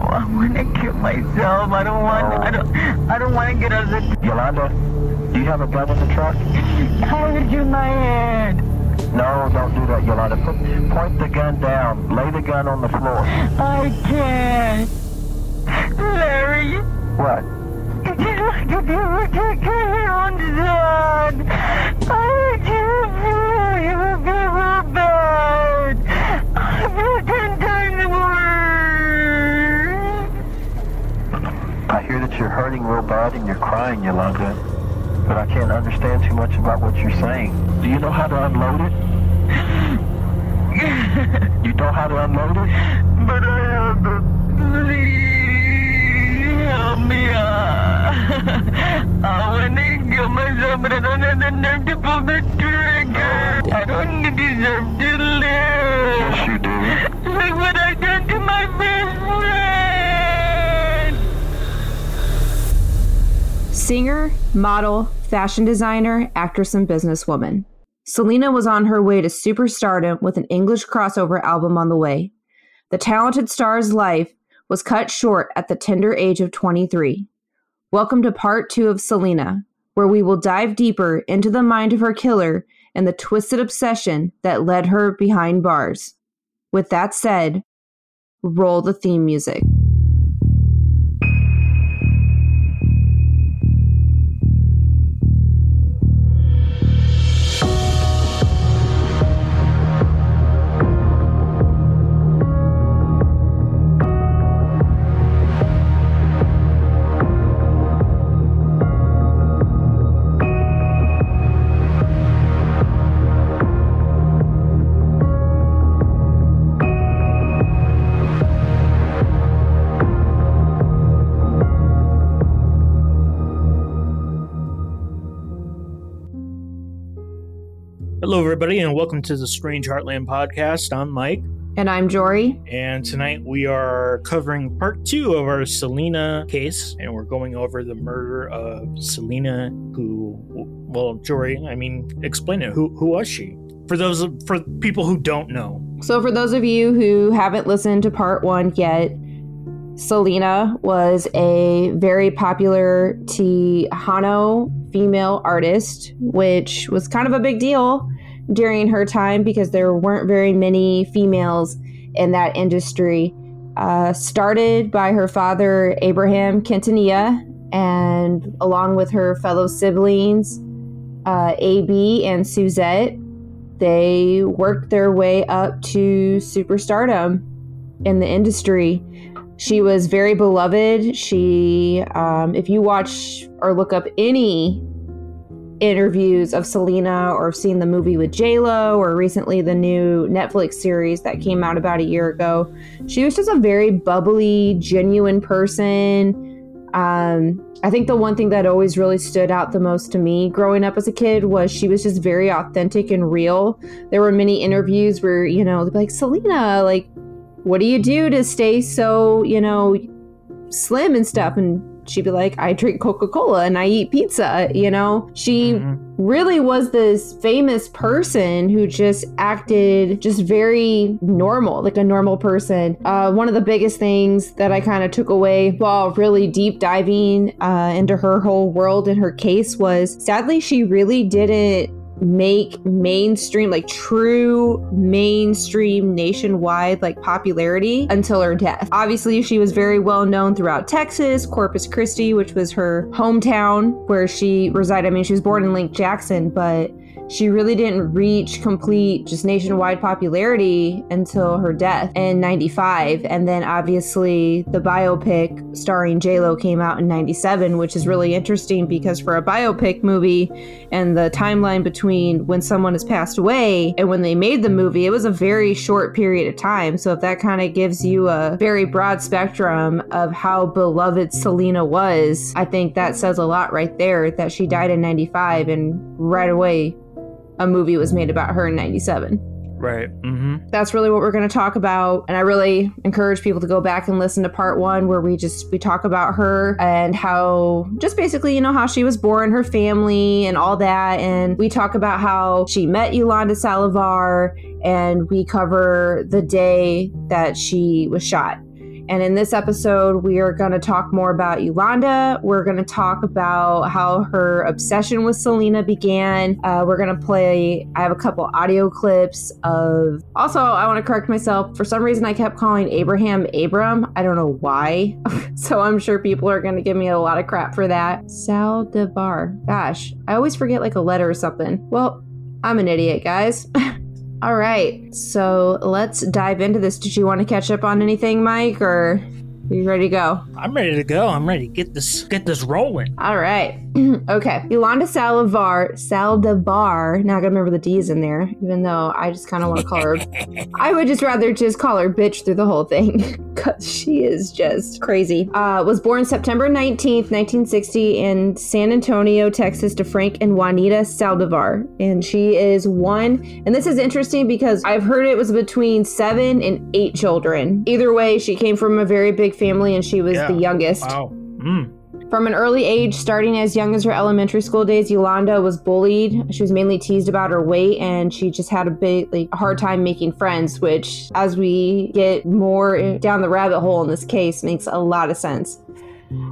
I want to kill myself. I don't want. I don't. I don't want to get out of the. Yolanda, do you have a gun in the truck? How did you my head? No, don't do that, Yolanda. Put, point the gun down. Lay the gun on the floor. I can't. Larry, What? Did you to kill your own son. I can't would be real bad. I feel ten times worse. I hear that you're hurting real bad and you're crying, Yolanda. But I can't understand too much about what you're saying. Do you know how to unload it? You know how to unload it? But I have to. Please help me. Uh, I want to kill myself, but I don't have the nerve to pull the trigger. I don't deserve to live. Yes, you do. Look what I Singer, model, fashion designer, actress, and businesswoman. Selena was on her way to superstardom with an English crossover album on the way. The talented star's life was cut short at the tender age of 23. Welcome to part two of Selena, where we will dive deeper into the mind of her killer and the twisted obsession that led her behind bars. With that said, roll the theme music. Hello, everybody, and welcome to the Strange Heartland podcast. I'm Mike, And I'm Jory. and tonight we are covering part two of our Selena case, and we're going over the murder of Selena. Who, well, Jory, I mean, explain it. Who, who was she? For those, for people who don't know. So, for those of you who haven't listened to part one yet, Selena was a very popular Tejano female artist, which was kind of a big deal during her time because there weren't very many females in that industry. Uh, started by her father, Abraham Quintanilla, and along with her fellow siblings, uh, AB and Suzette, they worked their way up to superstardom in the industry. She was very beloved. She, um, if you watch or look up any interviews of Selena or seen the movie with J Lo or recently the new Netflix series that came out about a year ago, she was just a very bubbly, genuine person. Um, I think the one thing that always really stood out the most to me growing up as a kid was she was just very authentic and real. There were many interviews where, you know, like, Selena, like, what do you do to stay so, you know, slim and stuff? And she'd be like, I drink Coca Cola and I eat pizza, you know? She Mhm. really was this famous person who just acted just very normal, like a normal person. Uh, one of the biggest things that I kind of took away while really deep diving uh, into her whole world and her case was sadly, she really didn't make mainstream like true mainstream nationwide like popularity until her death. Obviously she was very well known throughout texas corpus christi which was her hometown where she resided. I mean she was born in lake jackson but she really didn't reach complete just nationwide popularity until her death in 95 and then obviously the biopic starring j-lo came out in 97 which is really interesting because for a biopic movie and the timeline between when someone has passed away and when they made the movie it was a very short period of time. So if that kind of gives you a very broad spectrum of how beloved selena was i think that says a lot right there that she died in 95 and right away a movie was made about her in 97 Right. Mm-hmm. that's really what we're going to talk about and i really encourage people to go back and listen to part one where we just we talk about her and how just basically you know how she was born her family and all that and we talk about how she met yolanda saldivar and we cover the day that she was shot And in this episode, we are going to talk more about Yolanda. We're going to talk about how her obsession with Selena began. Uh, we're going to play, I have a couple audio clips of. Also, I want to correct myself. For some reason, I kept calling Abraham Abram. I don't know why. so I'm sure people are going to give me a lot of crap for that. Saldivar. Gosh, I always forget like a letter or something. Well, I'm an idiot, guys. All right, so let's dive into this. Did you want to catch up on anything, Mike, or you ready to go? I'm ready to go. I'm ready to get this get this rolling. All right. okay. Yolanda Saldivar, Saldivar. Now I gotta remember the D's in there, even though I just kind of want to call her. I would just rather just call her bitch through the whole thing because she is just crazy. Uh, was born September 19th, 1960, in San Antonio, Texas, to Frank and Juanita Saldivar. And she is one. And this is interesting because I've heard it was between seven and eight children. Either way, she came from a very big family and she was Yeah. the youngest. Wow. Mm. From an early age, starting as young as her elementary school days, Yolanda was bullied. She was mainly teased about her weight, and she just had a bit like, a hard time making friends. Which, as we get more down the rabbit hole in this case, makes a lot of sense.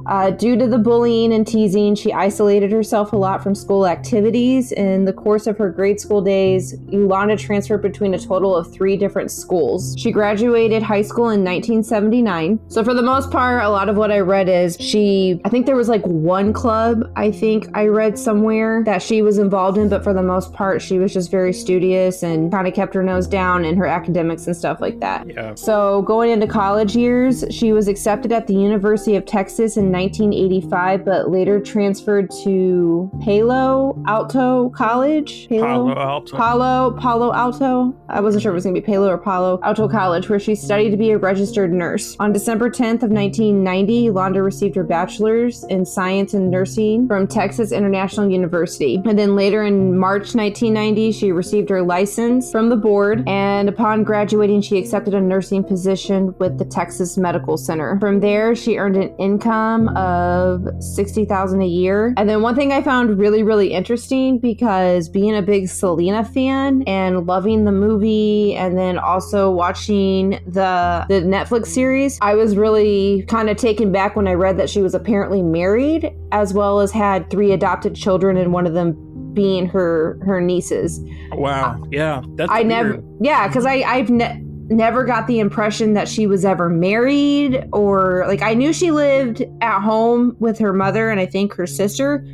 Uh, due to the bullying and teasing, she isolated herself a lot from school activities. In the course of her grade school days, Yolanda transferred between a total of three different schools. She graduated high school in 1979. So, for the most part, a lot of what I read is she, I think there was like one club, I think I read somewhere that she was involved in, but for the most part, she was just very studious and kind of kept her nose down in her academics and stuff like that. Yeah. So, going into college years, she was accepted at the University of Texas in 1985, but later transferred to Palo Alto College. Palo Alto. Palo, Palo Alto. I wasn't sure if it was going to be Palo or Palo Alto College, where she studied to be a registered nurse. On December 10th of 1990, Yolanda received her bachelor's in science and nursing from Texas International University. And then later in March 1990, she received her license from the board. And upon graduating, she accepted a nursing position with the Texas Medical Center. From there, she earned an income of 60000 a year. And then one thing I found really, really interesting because being a big Selena fan and loving the movie and then also watching the the Netflix series, I was really kind of taken back when I read that she was apparently married as well as had three adopted children and one of them being her her nieces. Wow. Yeah. That's I weird. never, yeah, because I I've ne- never got the impression that she was ever married or like I knew she lived at home with her mother and I think her sister,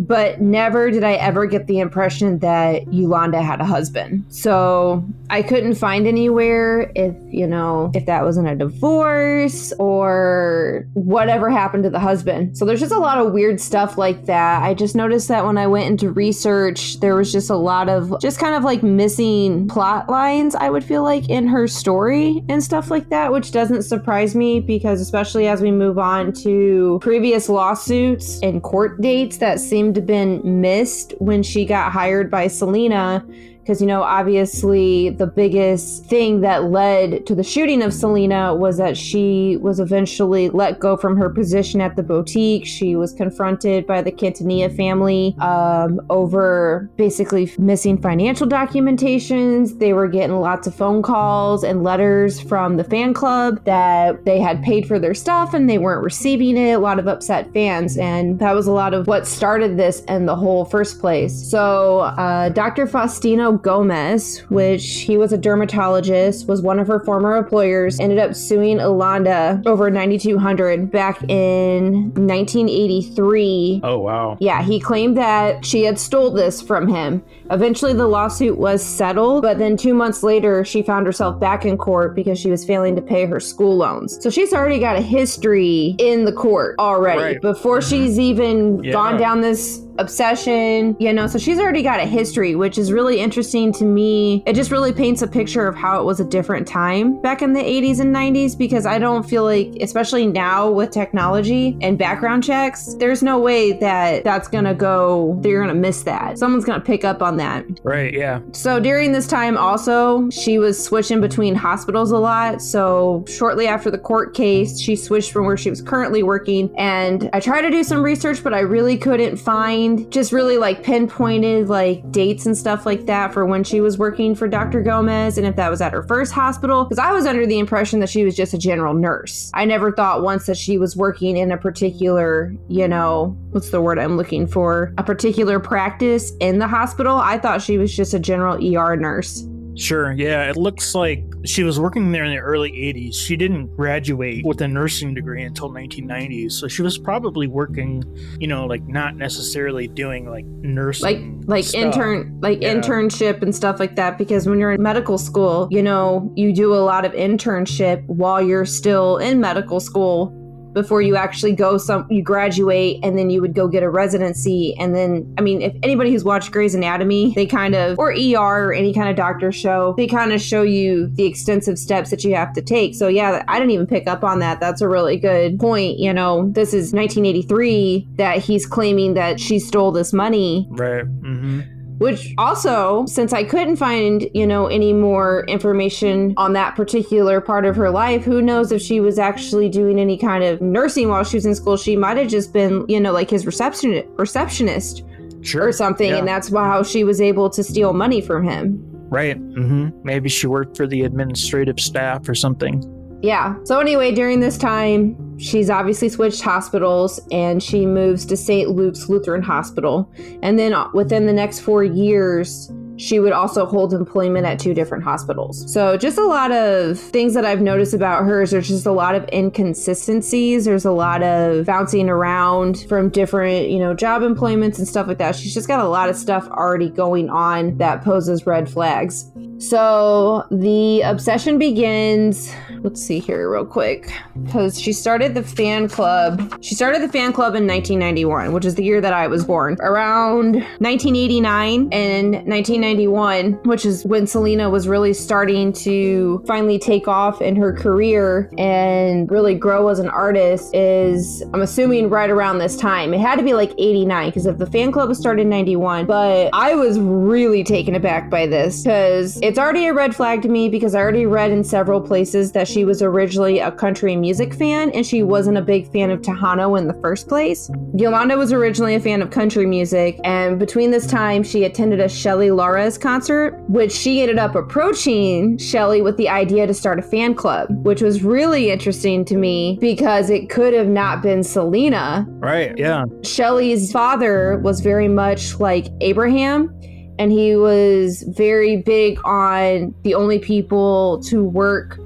but never did I ever get the impression that Yolanda had a husband. So I couldn't find anywhere if you know if that was in a divorce or whatever happened to the husband. So there's just a lot of weird stuff like that. I just noticed that when I went into research, there was just a lot of just kind of like missing plot lines, I would feel like, in her story and stuff like that, which doesn't surprise me because, especially as we move on to previous lawsuits and court dates that seemed been missed when she got hired by Selena because you know obviously the biggest thing that led to the shooting of Selena was that she was eventually let go from her position at the boutique. She was confronted by the Quintanilla family um, over basically missing financial documentations. They were getting lots of phone calls and letters from the fan club that they had paid for their stuff and they weren't receiving it. A lot of upset fans, and that was a lot of what started this in the whole first place. So, uh, Dr. Faustino Gomez, which he was a dermatologist, was one of her former employers, ended up suing Yolanda over 9200 back in 1983 Oh wow. yeah, he claimed that she had stole this from him. Eventually, the hmm. lawsuit was settled, but then two months later, she found herself back in court because she was failing to pay her school loans. So she's already got a history in the court already Right. before mm-hmm. she's even Yeah. gone down this obsession, you know. So she's already got a history, which is really interesting to me. It just really paints a picture of how it was a different time back in the 80s and 90s because I don't feel like, especially now with technology and background checks, there's no way that that's gonna go, that you're gonna miss that. Someone's gonna pick up on that. Right. Yeah. So during this time, also, she was switching between hospitals a lot. So shortly after the court case, she switched from where she was currently working. And I tried to do some research, but I really couldn't find find just really like pinpointed like dates and stuff like that for when she was working for Dr. Gomez and if that was at her first hospital. Because I was under the impression that she was just a general nurse. I never thought once that she was working in a particular, you know, what's the word I'm looking for? A particular practice in the hospital. I thought she was just a general ER nurse. Sure, yeah. It looks like she was working there in the early 80s. She didn't graduate with a nursing degree until 1990s. So she was probably working, you know, like not necessarily doing like nursing. like like stuff. intern like Yeah. internship and stuff like that because when you're in medical school you know you do a lot of internship while you're still in medical school before you actually go some you graduate and then you would go get a residency. And then I mean if anybody who's watched Grey's Anatomy they kind of or ER or any kind of doctor show they kind of show you the extensive steps that you have to take. So yeah I didn't even pick up on that. That's a really good point you know. This is 1983 that he's claiming that she stole this money. Right. hmm which also since i couldn't find you know any more information on that particular part of her life who knows if she was actually doing any kind of nursing while she was in school she might have just been you know like his reception receptionist Sure. or something Yeah. and that's how she was able to steal money from him Right. hmm Maybe she worked for the administrative staff or something. Yeah. So anyway, during this time, she's obviously switched hospitals and she moves to St. Luke's Lutheran Hospital. And then uh, within the next 4 years, she would also hold employment at two different hospitals. So just a lot of things that I've noticed about hers. There's just a lot of inconsistencies. There's a lot of bouncing around from different, you know, job employments and stuff like that. She's just got a lot of stuff already going on that poses red flags. So the obsession begins. Let's see here, real quick. Because she started the fan club. She started the fan club in 1991, which is the year that I was born. Around 1989 and 1991, which is when Selena was really starting to finally take off in her career and really grow as an artist, is I'm assuming right around this time. It had to be like 89, because if the fan club was started in 91, but I was really taken aback by this because it's already a red flag to me because I already read in several places that she was originally a country music fan and she wasn't a big fan of Tejano in the first place. Yolanda was originally a fan of country music, and between this time, she attended a Shelly Lares concert, which she ended up approaching Shelly with the idea to start a fan club, which was really interesting to me because it could have not been Selena. Right. Yeah. Shelley's father was very much like Abraham, and he was very big on the only people to work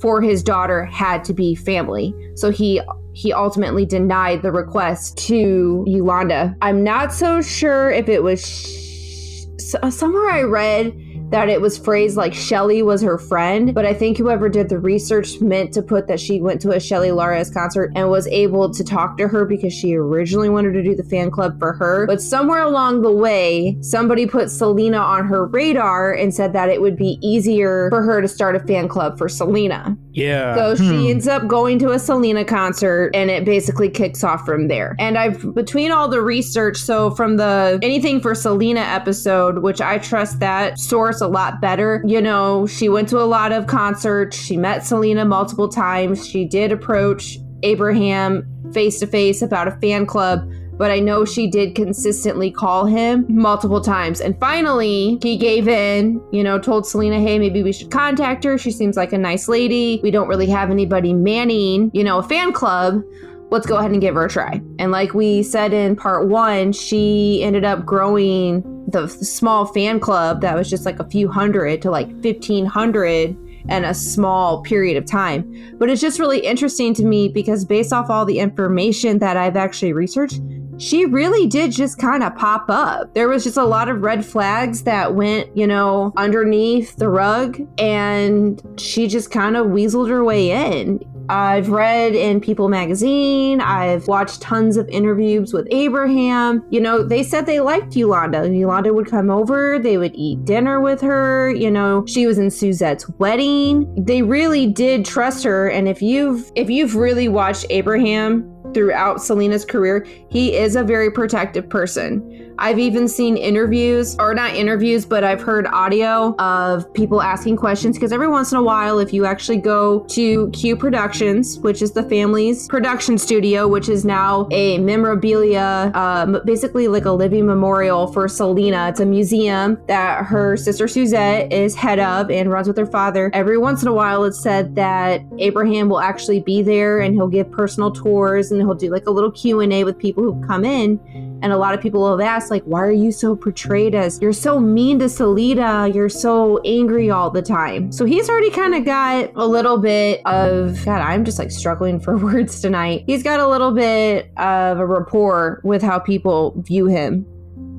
for his daughter had to be family. So he he ultimately denied the request to Yolanda. I'm not so sure if it was sh- somewhere I read that it was phrased like Shelly was her friend, but I think whoever did the research meant to put that she went to a Shelly Lares concert and was able to talk to her because she originally wanted to do the fan club for her. But somewhere along the way, somebody put Selena on her radar and said that it would be easier for her to start a fan club for Selena. Yeah. So Hmm. she ends up going to a Selena concert and it basically kicks off from there. And I've between all the research, so from the anything for Selena episode, which I trust that source a lot better. You know, she went to a lot of concerts, she met Selena multiple times, she did approach Abraham face to face about a fan club but I know she did consistently call him multiple times. And finally, he gave in, you know, told Selena, hey, maybe we should contact her. She seems like a nice lady. We don't really have anybody manning, you know, a fan club. Let's go ahead and give her a try. And like we said in part one, she ended up growing the small fan club that was just like a few hundred to like 1500 in a small period of time. But it's just really interesting to me because based off all the information that I've actually researched, she really did just kind of pop up. There was just a lot of red flags that went, you know, underneath the rug, and she just kind of weaseled her way in. I've read in People magazine, I've watched tons of interviews with Abraham. You know, they said they liked Yolanda. Yolanda would come over, they would eat dinner with her. You know, she was in Suzette's wedding. They really did trust her. And if you've if you've really watched Abraham throughout Selena's career, he is a very protective person. I've even seen interviews, or not interviews, but I've heard audio of people asking questions because every once in a while, if you actually go to Q Productions, which is the family's production studio, which is now a memorabilia, um, basically like a living memorial for Selena, it's a museum that her sister Suzette is head of and runs with her father. Every once in a while, it's said that Abraham will actually be there and he'll give personal tours and he'll do like a little Q&A with people who've come in and a lot of people have asked like why are you so portrayed as you're so mean to Selena you're so angry all the time? So he's already kind of got a little bit of god I'm just like struggling for words tonight. He's got a little bit of a rapport with how people view him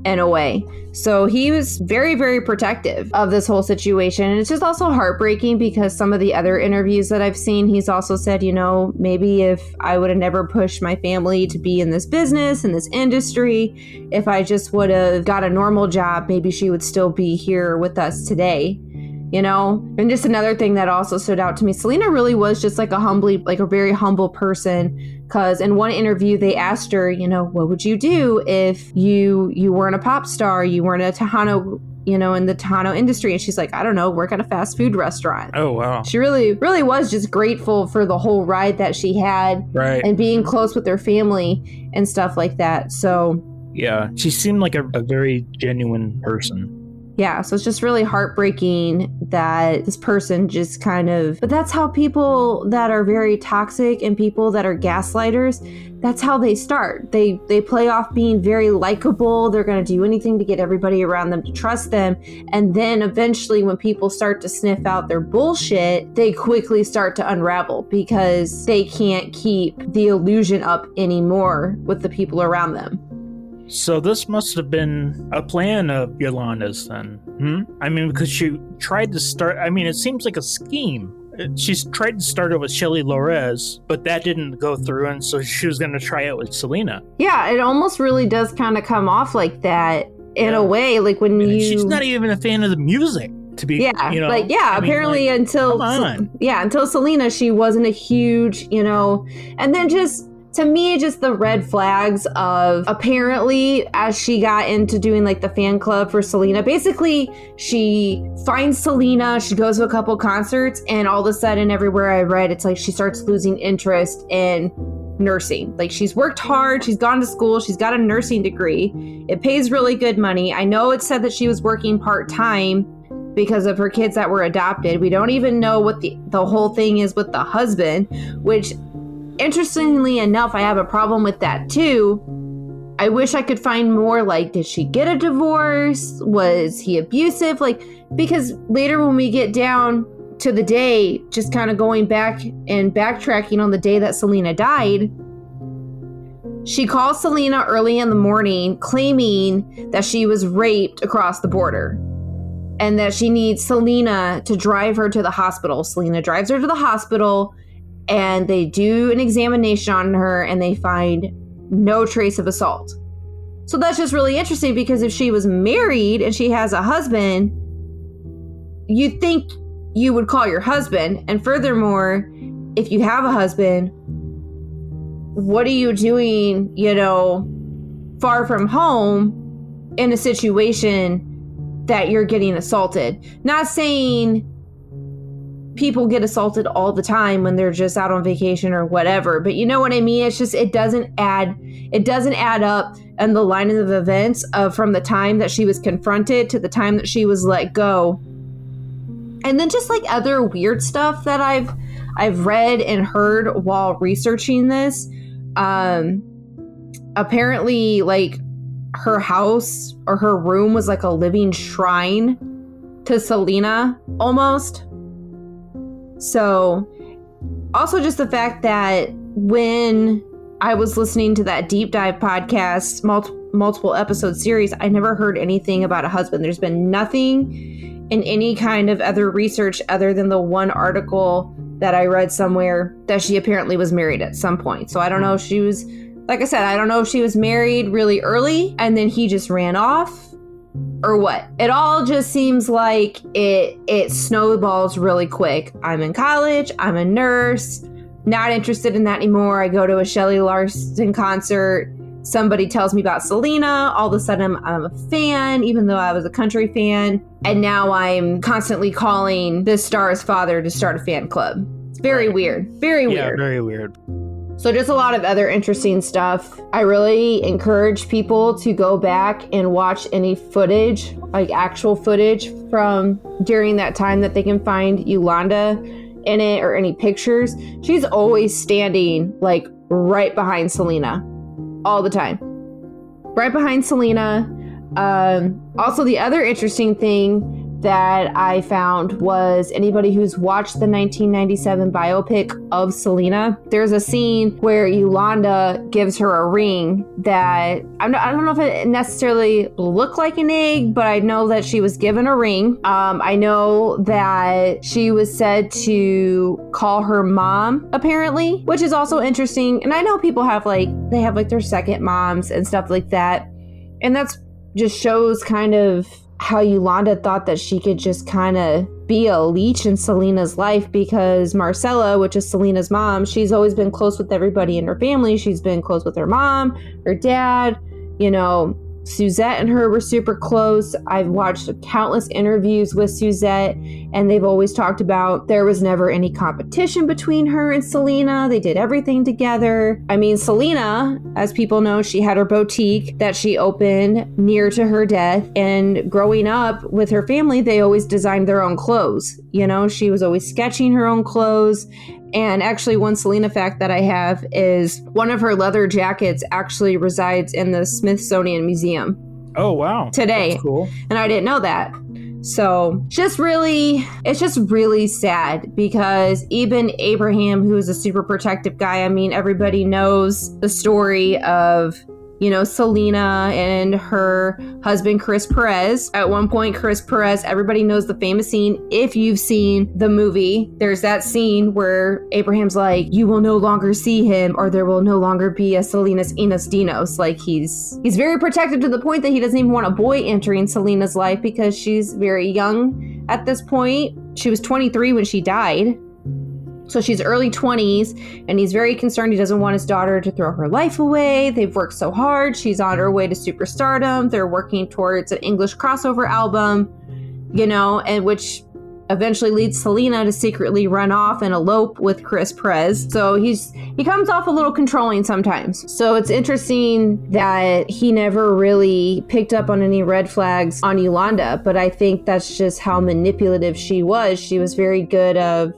in a way. So he was very, very protective of this whole situation. And it's just also heartbreaking because some of the other interviews that I've seen, he's also said, you know, maybe if I would have never pushed my family to be in this business, in this industry, if I just would have got a normal job, maybe she would still be here with us today you know and just another thing that also stood out to me selena really was just like a humbly like a very humble person because in one interview they asked her you know what would you do if you you weren't a pop star you weren't a tejano you know in the tejano industry and she's like i don't know work at a fast food restaurant Oh wow. she really really was just grateful for the whole ride that she had Right. and being close with her family and stuff like that so Yeah. She seemed like a, a very genuine person. Yeah so it's just really heartbreaking that this person just kind of but that's how people that are very toxic and people that are gaslighters that's how they start. They they play off being very likable. They're going to do anything to get everybody around them to trust them. And then eventually when people start to sniff out their bullshit they quickly start to unravel because they can't keep the illusion up anymore with the people around them So this must have been a plan of Yolanda's then. Hmm? I mean, because she tried to start. I mean, it seems like a scheme. She's tried to start it with Shelly Lares, but that didn't go through, and so she was going to try it with Selena. Yeah, it almost really does kind of come off like that in Yeah. a way, like when And you. She's not even a fan of the music, to be. yeah, you know, like yeah. I mean, apparently, like, until yeah, until Selena, she wasn't a huge, you know, and then just to me, just the red flags of apparently as she got into doing like the fan club for Selena, basically she finds Selena, she goes to a couple concerts, and all of a sudden, everywhere I read, it's like she starts losing interest in nursing. Like she's worked hard, she's gone to school, she's got a nursing degree. It pays really good money. I know it said that she was working part time because of her kids that were adopted. We don't even know what the the whole thing is with the husband, which interestingly enough, I have a problem with that too. I wish I could find more like did she get a divorce? Was he abusive? Like because later when we get down to the day, just kind of going back and backtracking on the day that Selena died, she calls Selena early in the morning claiming that she was raped across the border and that she needs Selena to drive her to the hospital. Selena drives her to the hospital and they do an examination on her and they find no trace of assault. So that's just really interesting because if she was married and she has a husband, you'd think you would call your husband. And furthermore, if you have a husband, what are you doing, you know, far from home in a situation that you're getting assaulted? Not saying people get assaulted all the time when they're just out on vacation or whatever, but you know what I mean? It's just it doesn't add it doesn't add up and the line of events of from the time that she was confronted to the time that she was let go. And then just like other weird stuff that I've I've read and heard while researching this um apparently like her house or her room was like a living shrine to Selena almost. So, also just the fact that when I was listening to that deep dive podcast, multi- multiple episode series, I never heard anything about a husband. There's been nothing in any kind of other research other than the one article that I read somewhere that she apparently was married at some point. So I don't know if she was, like I said, I don't know if she was married really early and then he just ran off or what. It all just seems like it it snowballs really quick. I'm in college, I'm a nurse, not interested in that anymore. I go to a Shelly Lares concert. Somebody tells me about Selena. All of a sudden, I'm, I'm a fan, even though I was a country fan. And now I'm constantly calling this star's father to start a fan club. It's very Right. weird. Very Yeah, weird. very weird. So, just a lot of other interesting stuff. I really encourage people to go back and watch any footage, like actual footage from during that time that they can find Yolanda in it or any pictures. She's always standing like right behind Selena all the time. Right behind Selena. Um, also, the other interesting thing that I found was anybody who's watched the 1997 biopic of Selena, there's a scene where Yolanda gives her a ring that I don't know if it necessarily looked like an egg, but I know that she was given a ring. Um, I know that she was said to call her mom, apparently, which is also interesting. And I know people have like, they have like their second moms and stuff like that. And that's just shows kind of how Yolanda thought that she could just kind of be a leech in Selena's life because Marcella, which is Selena's mom, she's always been close with everybody in her family. She's been close with her mom, her dad, you know. Suzette and her were super close. I've watched countless interviews with Suzette, and they've always talked about there was never any competition between her and Selena. They did everything together. I mean, Selena, as people know, she had her boutique that she opened near to her death. And growing up with her family, they always designed their own clothes. You know, she was always sketching her own clothes. And actually, one Selena fact that I have is one of her leather jackets actually resides in the Smithsonian Museum Oh wow. Today. That's cool. and I didn't know that. So, just really, it's just really sad because even Abraham, who is a super protective guy, I mean, everybody knows the story of, you know, Selena and her husband, Chris Perez. At one point, Chris Perez, everybody knows the famous scene. If you've seen the movie, there's that scene where Abraham's like, you will no longer see him or there will no longer be a Selena y Los Dinos. Like he's he's very protective to the point that he doesn't even want a boy entering Selena's life because she's very young at this point. She was 23 when she died. So she's early 20s, and he's very concerned. He doesn't want his daughter to throw her life away. They've worked so hard. She's on her way to superstardom. They're working towards an English crossover album, you know, and which eventually leads Selena to secretly run off and elope with Chris Perez. So he's he comes off a little controlling sometimes. So it's interesting that he never really picked up on any red flags on Yolanda, but I think that's just how manipulative she was. She was very good of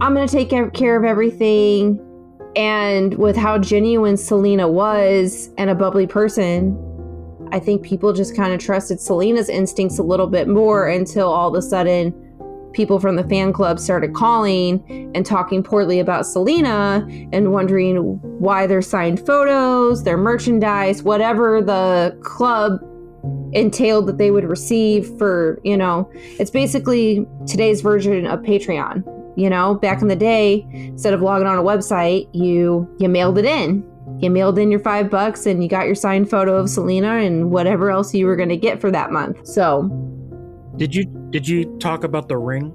I'm going to take care of everything. And with how genuine Selena was and a bubbly person, I think people just kind of trusted Selena's instincts a little bit more until all of a sudden people from the fan club started calling and talking poorly about Selena and wondering why their signed photos, their merchandise, whatever the club entailed that they would receive for, you know, it's basically today's version of Patreon. You know, back in the day, instead of logging on a website, you you mailed it in. You mailed in your five bucks and you got your signed photo of Selena and whatever else you were gonna get for that month. So Did you did you talk about the ring?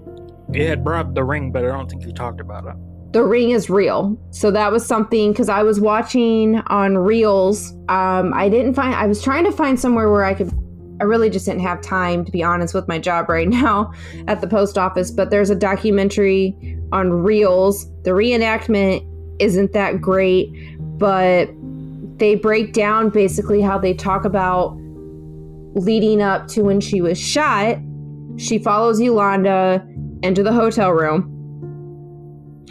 You had brought up the ring, but I don't think you talked about it. the ring is real. So that was something because I was watching on Reels. Um, I didn't find. I was trying to find somewhere where I could. I really just didn't have time to be honest with my job right now at the post office. But there's a documentary on Reels. The reenactment isn't that great, but they break down basically how they talk about leading up to when she was shot. She follows Yolanda into the hotel room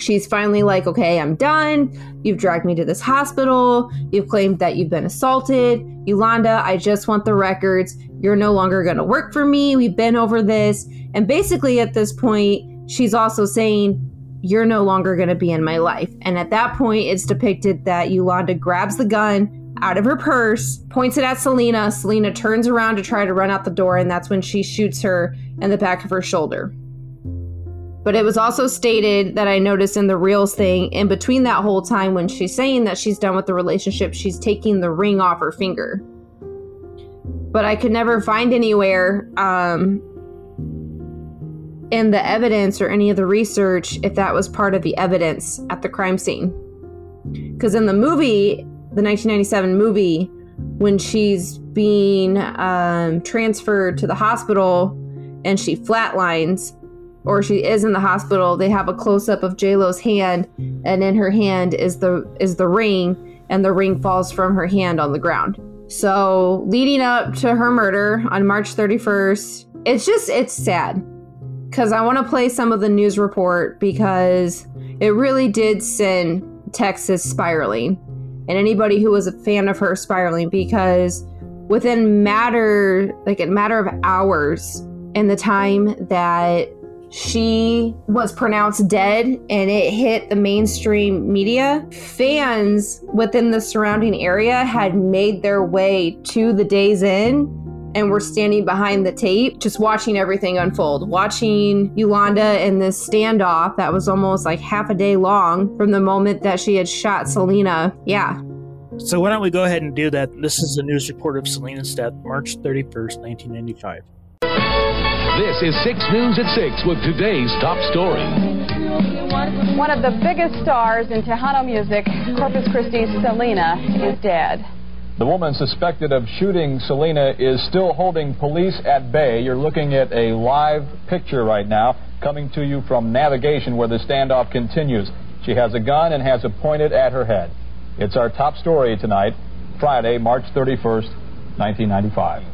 she's finally like, okay, I'm done. You've dragged me to this hospital. You've claimed that you've been assaulted. Yolanda, I just want the records. You're no longer going to work for me. We've been over this. And basically, at this point, she's also saying, you're no longer going to be in my life. And at that point, it's depicted that Yolanda grabs the gun out of her purse, points it at Selena. Selena turns around to try to run out the door, and that's when she shoots her in the back of her shoulder. But it was also stated that I noticed in the Reels thing, in between that whole time when she's saying that she's done with the relationship, she's taking the ring off her finger. But I could never find anywhere um, in the evidence or any of the research if that was part of the evidence at the crime scene. Because in the movie, the 1997 movie, when she's being um, transferred to the hospital and she flatlines, or she is in the hospital, they have a close up of J Lo's hand, and in her hand is the is the ring, and the ring falls from her hand on the ground. So leading up to her murder on March 31st, it's just it's sad because I want to play some of the news report because it really did send Texas spiraling, and anybody who was a fan of her spiraling because within matter like a matter of hours in the time that she was pronounced dead and it hit the mainstream media, fans within the surrounding area had made their way to the Days Inn and were standing behind the tape, just watching everything unfold, watching Yolanda in this standoff that was almost like half a day long from the moment that she had shot Selena. Yeah. So why don't we go ahead and do that? This is the news report of Selena's death, March 31st, 1995. This is 6 News at 6 with today's top story. One of the biggest stars in Tejano music, Corpus Christi's Selena, is dead. The woman suspected of shooting Selena is still holding police at bay. You're looking at a live picture right now coming to you from navigation where the standoff continues. She has a gun and has it pointed at her head. It's our top story tonight, Friday, March 31st, 1995.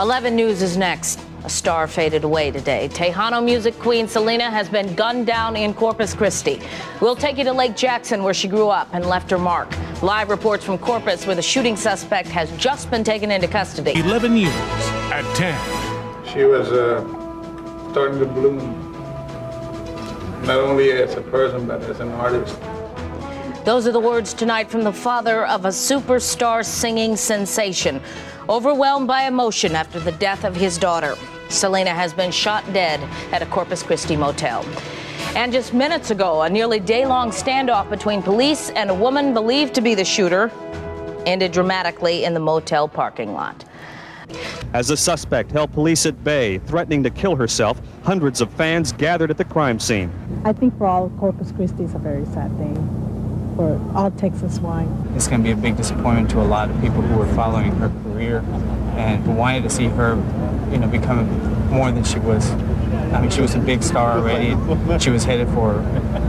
11 News is next. A star faded away today. Tejano music queen Selena has been gunned down in Corpus Christi. We'll take you to Lake Jackson, where she grew up and left her mark. Live reports from Corpus, where the shooting suspect has just been taken into custody. 11 News at 10. She was uh, starting to bloom, not only as a person, but as an artist. Those are the words tonight from the father of a superstar singing sensation, overwhelmed by emotion after the death of his daughter. Selena has been shot dead at a Corpus Christi motel. And just minutes ago, a nearly day long standoff between police and a woman believed to be the shooter ended dramatically in the motel parking lot. As the suspect held police at bay, threatening to kill herself, hundreds of fans gathered at the crime scene. I think for all Corpus Christi, it's a very sad thing for all Texas wine. It's going to be a big disappointment to a lot of people who were following her career and wanted to see her, you know, become more than she was. I mean, she was a big star already. She was headed for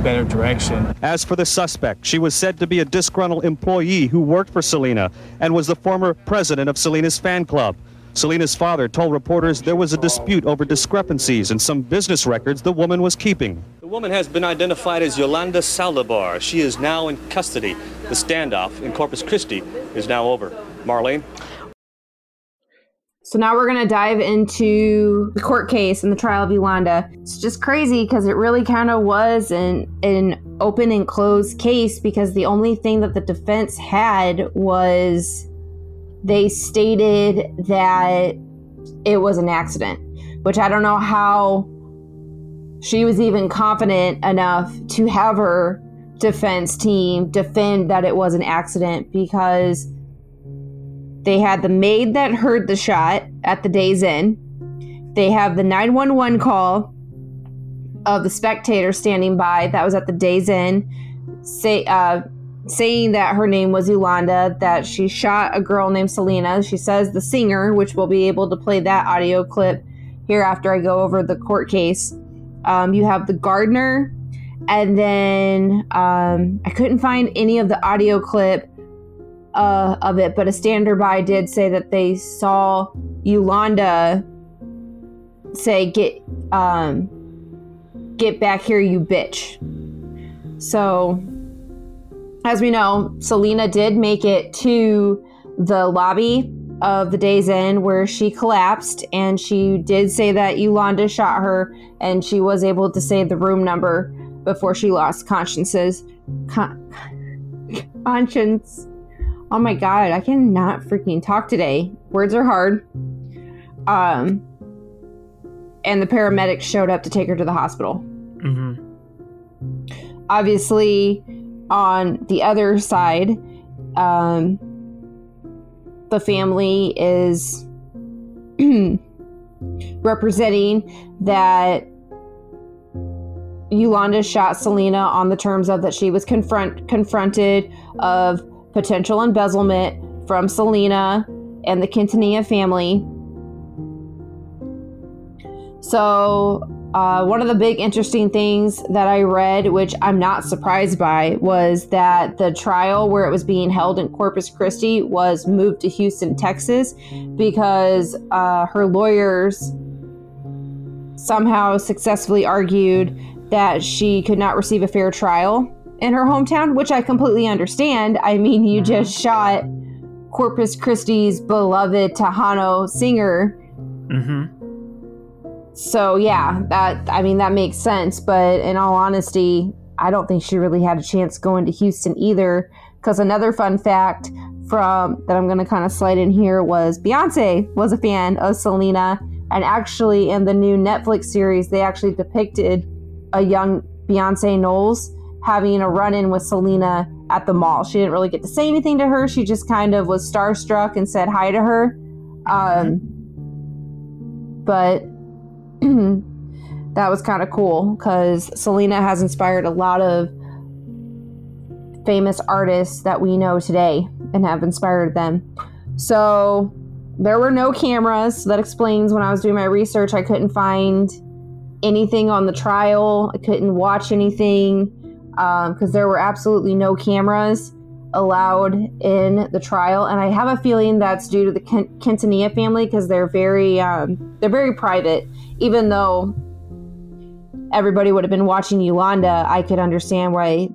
better direction. As for the suspect, she was said to be a disgruntled employee who worked for Selena and was the former president of Selena's fan club. Selena's father told reporters there was a dispute over discrepancies in some business records the woman was keeping. The woman has been identified as Yolanda Saldivar. She is now in custody. The standoff in Corpus Christi is now over. Marlene? So now we're going to dive into the court case and the trial of Yolanda. It's just crazy because it really kind of was an, an open and closed case because the only thing that the defense had was they stated that it was an accident, which I don't know how she was even confident enough to have her defense team defend that it was an accident because they had the maid that heard the shot at the Days Inn. They have the 911 call of the spectator standing by that was at the Days Inn, say, uh, saying that her name was Yolanda, that she shot a girl named Selena. She says the singer, which we'll be able to play that audio clip here after I go over the court case. Um, you have the gardener, and then um, I couldn't find any of the audio clip uh, of it, but a stander by did say that they saw Yolanda say, "Get, um, get back here, you bitch." So, as we know, Selena did make it to the lobby of the Days Inn where she collapsed, and she did say that Yolanda shot her, and she was able to say the room number before she lost consciences. Con- conscience. Oh my god, I cannot freaking talk today. Words are hard. Um, and the paramedics showed up to take her to the hospital. Mm-hmm. Obviously, on the other side, um, the family is representing that Yolanda shot Selena on the terms of that she was confront confronted of potential embezzlement from Selena and the Quintanilla family. So, uh, one of the big interesting things that I read, which I'm not surprised by, was that the trial where it was being held in Corpus Christi was moved to Houston, Texas, because uh, her lawyers somehow successfully argued that she could not receive a fair trial in her hometown, which I completely understand. I mean, you just shot Corpus Christi's beloved Tejano singer. Mm-hmm. So yeah, that I mean that makes sense, but in all honesty, I don't think she really had a chance going to Houston either. Because another fun fact from that I'm gonna kind of slide in here was Beyonce was a fan of Selena, and actually in the new Netflix series, they actually depicted a young Beyonce Knowles having a run-in with Selena at the mall. She didn't really get to say anything to her. She just kind of was starstruck and said hi to her. Um, but that was kind of cool because Selena has inspired a lot of famous artists that we know today and have inspired them. So there were no cameras. That explains when I was doing my research, I couldn't find anything on the trial. I couldn't watch anything because um, there were absolutely no cameras allowed in the trial, and I have a feeling that's due to the Quintanilla family because they're very um, they're very private. Even though everybody would have been watching Yolanda, I could understand why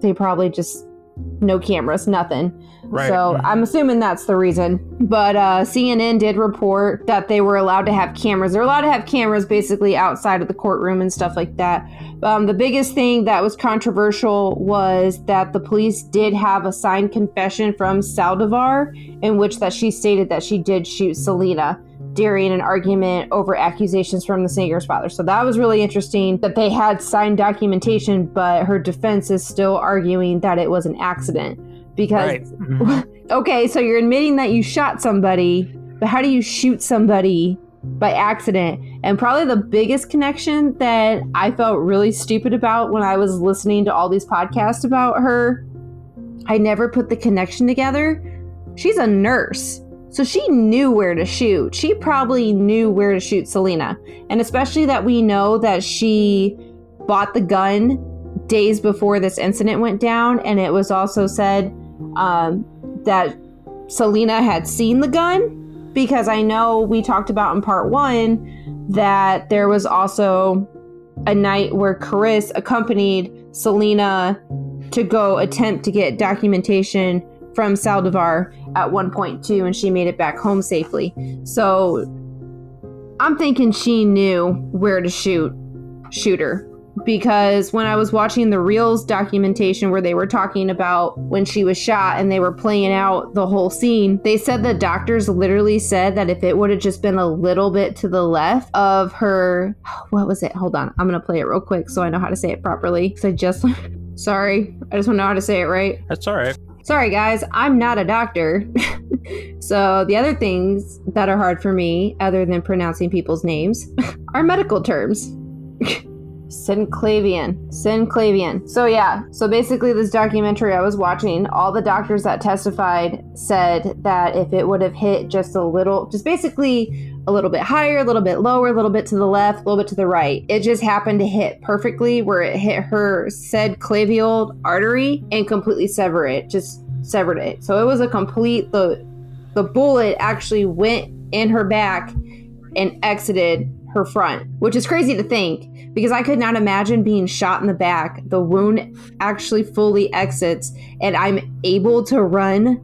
they probably just no cameras, nothing. Right. So I'm assuming that's the reason. But uh, CNN did report that they were allowed to have cameras. They're allowed to have cameras basically outside of the courtroom and stuff like that. Um, the biggest thing that was controversial was that the police did have a signed confession from Saldivar in which that she stated that she did shoot Selena during an argument over accusations from the singer's father. So that was really interesting that they had signed documentation, but her defense is still arguing that it was an accident. Because, Right. Mhm. okay, so you're admitting that you shot somebody, but how do you shoot somebody by accident? And probably the biggest connection that I felt really stupid about when I was listening to all these podcasts about her, I never put the connection together. She's a nurse. So she knew where to shoot. She probably knew where to shoot Selena. And especially that we know that she bought the gun days before this incident went down. And it was also said um, that Selena had seen the gun because I know we talked about in part one that there was also a night where Chris accompanied Selena to go attempt to get documentation from Saldivar at one point too, and she made it back home safely. So I'm thinking she knew where to shoot shoot her because when I was watching the Reels documentation where they were talking about when she was shot and they were playing out the whole scene, they said the doctors literally said that if it would have just been a little bit to the left of her, what was it? Hold on, I'm gonna play it real quick so I know how to say it properly. Because I just, sorry, I just want to know how to say it right. That's all right. Sorry, guys, I'm not a doctor. so, the other things that are hard for me, other than pronouncing people's names, are medical terms. Synclavian. Synclavian. So, yeah, so basically, this documentary I was watching, all the doctors that testified said that if it would have hit just a little, just basically a little bit higher, a little bit lower, a little bit to the left, a little bit to the right, it just happened to hit perfectly where it hit her said clavial artery and completely sever it, just severed it. So, it was a complete, the, the bullet actually went in her back and exited her front, which is crazy to think because I could not imagine being shot in the back. The wound actually fully exits and I'm able to run.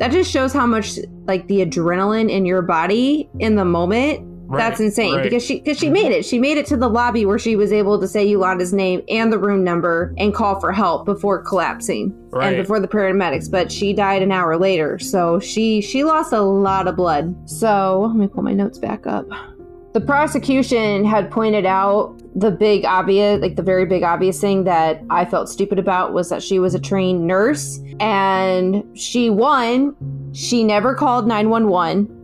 That just shows how much like the adrenaline in your body in the moment. That's insane right. because she because she made it. She made it to the lobby where she was able to say Yolanda's name and the room number and call for help before collapsing Right. and before the paramedics. But she died an hour later, so she she lost a lot of blood. So let me pull my notes back up. The prosecution had pointed out the big obvious, like the very big obvious thing that I felt stupid about was that she was a trained nurse and she won. She never called 911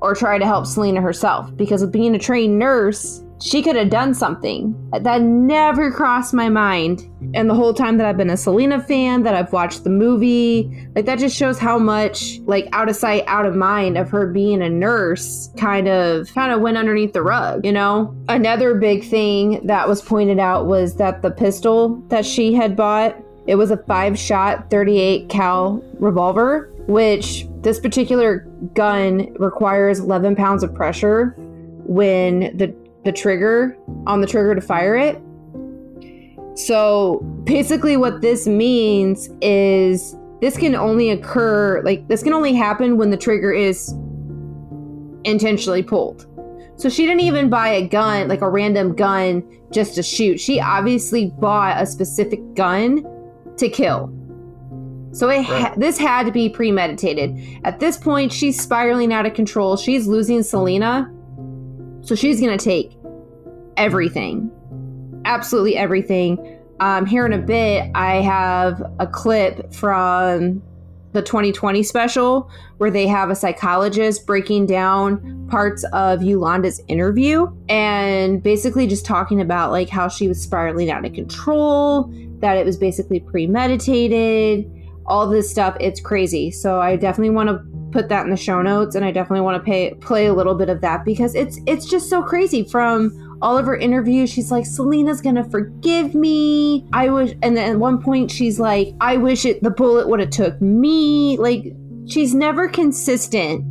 or tried to help Selena herself because of being a trained nurse, she could have done something. That never crossed my mind. And the whole time that I've been a Selena fan, that I've watched the movie, like that just shows how much like out of sight, out of mind of her being a nurse kind of kind of went underneath the rug, you know? Another big thing that was pointed out was that the pistol that she had bought, it was a 5-shot 38 cal revolver, which this particular gun requires 11 pounds of pressure when the the trigger on the trigger to fire it. So basically, what this means is this can only occur, like, this can only happen when the trigger is intentionally pulled. So she didn't even buy a gun, like a random gun, just to shoot. She obviously bought a specific gun to kill. So it ha- this had to be premeditated. At this point, she's spiraling out of control. She's losing Selena. So she's going to take everything. Absolutely everything. Um, here in a bit, I have a clip from the 2020 special where they have a psychologist breaking down parts of Yolanda's interview and basically just talking about like how she was spiraling out of control, that it was basically premeditated, all this stuff. It's crazy. So I definitely want to put that in the show notes and I definitely want to pay, play a little bit of that because it's it's just so crazy. From all of her interviews she's like selena's gonna forgive me. I wish and then at one point she's like i wish it the bullet would have took me. Like she's never consistent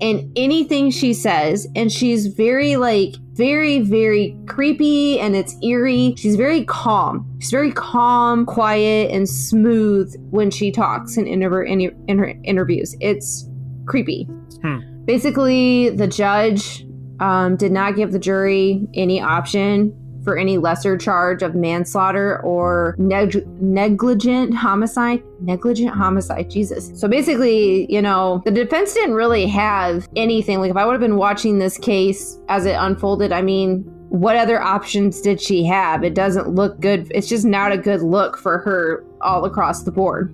in anything she says and she's very like very very creepy and it's eerie. She's very calm. She's very calm quiet and smooth when she talks in, her, in her interviews. It's creepy Hmm. basically the judge um, did not give the jury any option for any lesser charge of manslaughter or neg- negligent homicide. Negligent homicide, Jesus. So basically, you know, the defense didn't really have anything. Like, if I would have been watching this case as it unfolded, I mean, what other options did she have? It doesn't look good. It's just not a good look for her all across the board.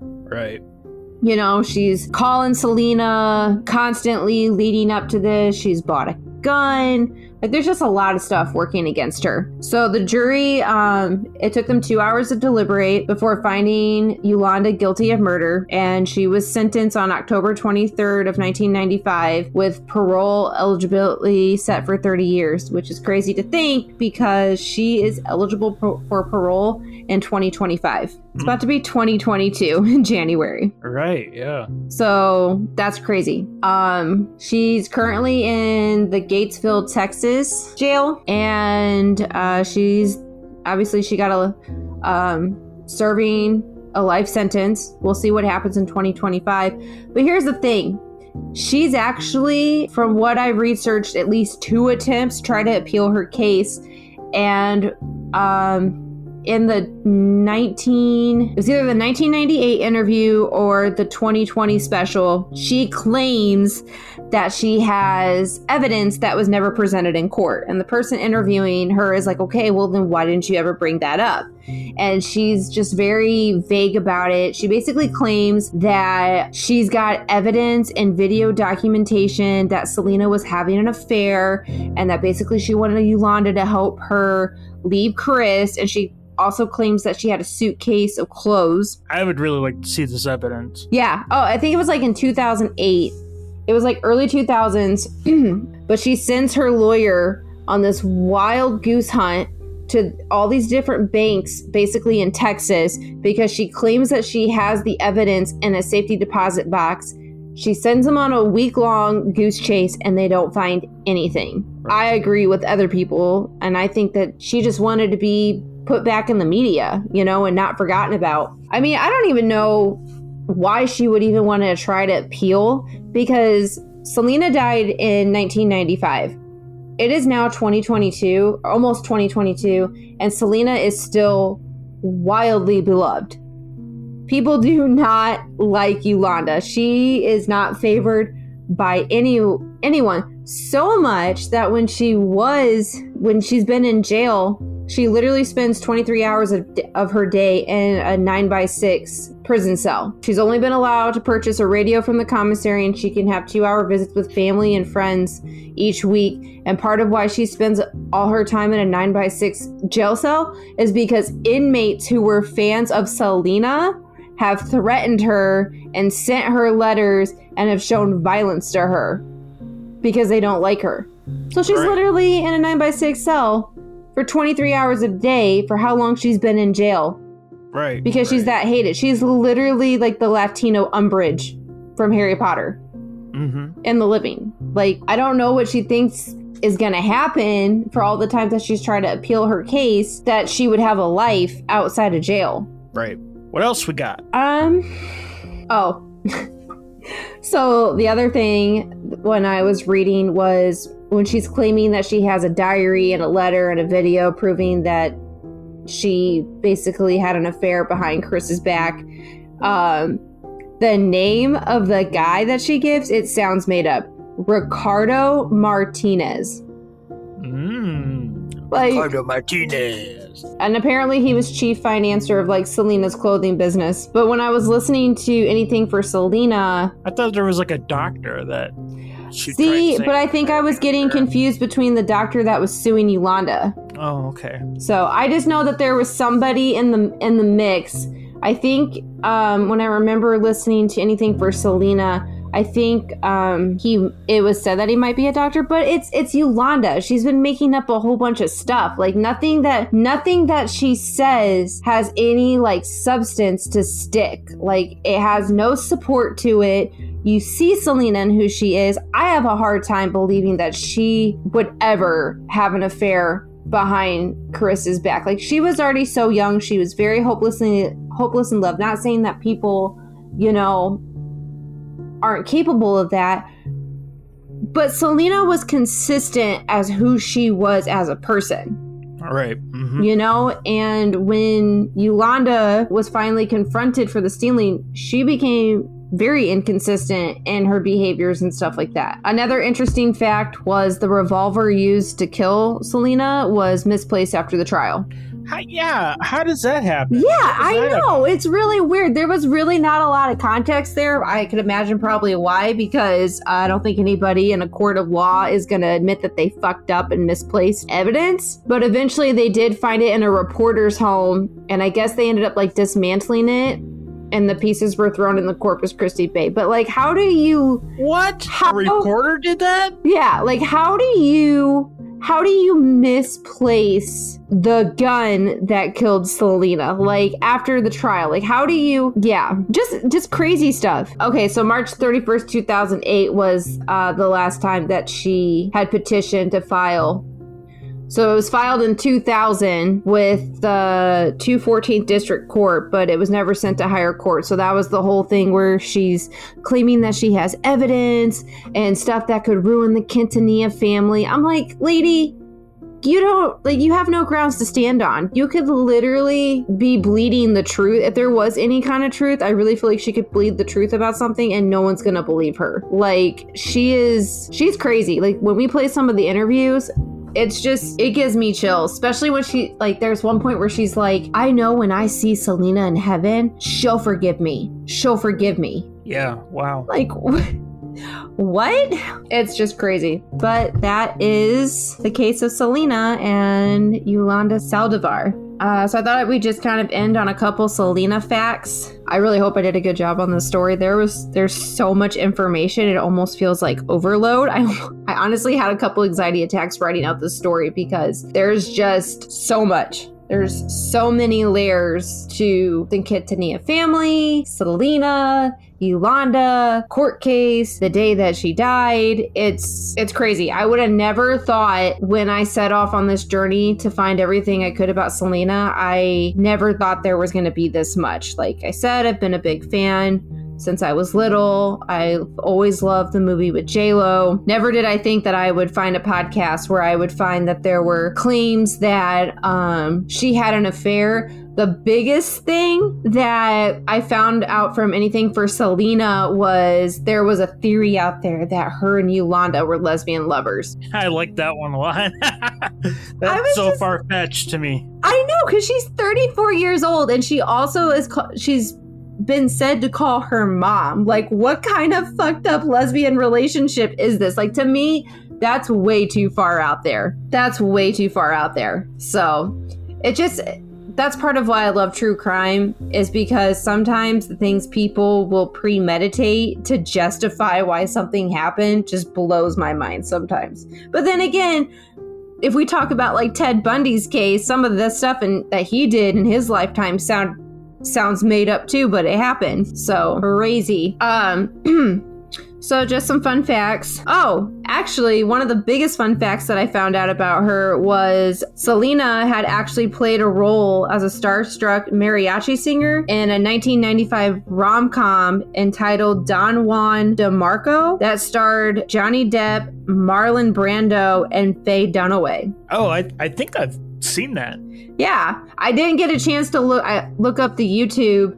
Right. You know, she's calling Selena constantly leading up to this. She's bought a gun. Like, there's just a lot of stuff working against her. So the jury, um, it took them two hours to deliberate before finding Yolanda guilty of murder, and she was sentenced on October 23rd of 1995 with parole eligibility set for 30 years, which is crazy to think because she is eligible pro- for parole in 2025. It's about to be 2022 in January. Right. Yeah. So that's crazy. Um, she's currently in the Gatesville, Texas jail, and uh, she's obviously she got a um, serving a life sentence. We'll see what happens in 2025. But here's the thing. She's actually, from what I researched, at least two attempts try to appeal her case, and um, in the 19 it was either the 1998 interview or the 2020 special she claims that she has evidence that was never presented in court. And the person interviewing her is like okay well then why didn't you ever bring that up? And she's just very vague about it. She basically claims that she's got evidence and video documentation that selena was having an affair and that basically she wanted yolanda to help her leave chris and she also claims that she had a suitcase of clothes. I would really like to see this evidence. Yeah. Oh, I think it was like in 2008. It was like early 2000s. but she sends her lawyer on this wild goose hunt to all these different banks basically in Texas because she claims that she has the evidence in a safety deposit box. She sends them on a week long goose chase and they don't find anything. I agree with other people and I think that she just wanted to be put back in the media, you know, and not forgotten about. I mean, I don't even know why she would even want to try to appeal because Selena died in 1995. It is now 2022, almost 2022, and Selena is still wildly beloved. People do not like Yolanda. She is not favored by any anyone so much that when she was when she's been in jail She literally spends 23 hours of, of her day in a 9 by 6 prison cell. She's only been allowed to purchase a radio from the commissary and she can have two hour visits with family and friends each week. And part of why she spends all her time in a 9 by 6 jail cell is because inmates who were fans of Selena have threatened her and sent her letters and have shown violence to her because they don't like her. So she's Right. literally in a 9 by 6 cell for 23 hours a day for how long she's been in jail Right. because she's that hated. She's literally like the Latino Umbridge from Harry Potter Mm-hmm. in the living. Like, I don't know what she thinks is going to happen for all the times that she's trying to appeal her case that she would have a life outside of jail. Right. What else we got? Um, oh. so the other thing when I was reading was when she's claiming that she has a diary and a letter and a video proving that she basically had an affair behind Chris's back. Um, the name of the guy that she gives, it sounds made up. Ricardo Martinez. Mm. Like- Ricardo Martinez. And apparently he was chief financier of like Selena's clothing business. But when I was listening to anything for Selena, I thought there was like a doctor that she see, but I think I was getting confused between the doctor that was suing Yolanda. Oh, okay. So I just know that there was somebody in the in the mix. I think um, when I remember listening to anything for Selena, I think um, he it was said that he might be a doctor, but it's it's Yolanda. She's been making up a whole bunch of stuff. Like nothing that nothing that she says has any like substance to stick. Like it has no support to it. You see Selena and who she is. I have a hard time believing that she would ever have an affair behind Chris's back. Like she was already so young. She was very hopelessly hopeless in love. Not saying that people, you know, aren't capable of that. But Selena was consistent as who she was as a person All right. Mhm. you know and when yolanda was finally confronted for the stealing she became very inconsistent in her behaviors and stuff like that another interesting fact was the revolver used to kill selena was misplaced after the trial How, yeah. How does that happen? yeah, I know. It's really weird. There was really not a lot of context there. I could imagine probably why, because I don't think anybody in a court of law is going to admit that they fucked up and misplaced evidence. But eventually they did find it in a reporter's home, and I guess they ended up like dismantling it. And the pieces were thrown in the Corpus Christi Bay. But like, how do you? What? How, A reporter did that? Yeah, like how do you how do you misplace the gun that killed Selena like after the trial? Like how do you yeah, just just crazy stuff. Okay, so March 31st, 2008 was uh the last time that she had petitioned to file so it was filed in 2000 with the 214th District Court, but it was never sent to higher court. So that was the whole thing where she's claiming that she has evidence and stuff that could ruin the Quintanilla family. I'm like, lady, you don't like you have no grounds to stand on. You could literally be bleeding the truth. If there was any kind of truth, I really feel like she could bleed the truth about something and no one's gonna believe her. Like she is she's crazy. Like when we play some of the interviews, it's just it gives me chills especially when she like there's one point where she's like i know when i see selena in heaven she'll forgive me she'll forgive me Yeah. Wow. like what it's just crazy but that is the case of selena and yolanda saldivar uh, so I thought we'd just kind of end on a couple Selena facts. I really hope I did a good job on the story. There was there's so much information; it almost feels like overload. I I honestly had a couple anxiety attacks writing out this story because there's just so much. There's so many layers to the Quintanilla family, Selena, Yolanda, court case, the day that she died. It's it's crazy. I would have never thought when I set off on this journey to find everything I could about Selena, I never thought there was going to be this much. Like I said, I've been a big fan since I was little. I always loved the movie with J Lo. Never did I think that I would find a podcast where I would find that there were claims that um, she had an affair. The biggest thing that I found out from anything for Selena was there was a theory out there that her and Yolanda were lesbian lovers. I like that one a lot. That's so just- far fetched to me. I know because she's 34 years old and she also is she's been said to call her mom. Like, what kind of fucked up lesbian relationship is this? Like, to me, that's way too far out there. That's way too far out there. So, it just that's part of why I love true crime is because sometimes the things people will premeditate to justify why something happened just blows my mind sometimes. But then again, if we talk about like Ted Bundy's case, some of the stuff in, that he did in his lifetime sound sounds made up too, but it happened. So crazy. Um So just some fun facts. Oh, actually, one of the biggest fun facts that I found out about her was Selena had actually played a role as a starstruck mariachi singer in a 1995 rom-com entitled Don Juan de Marco that starred Johnny Depp, Marlon Brando, and Faye Dunaway. Oh, I, I think I've seen that. Yeah, I didn't get a chance to look I look up the YouTube.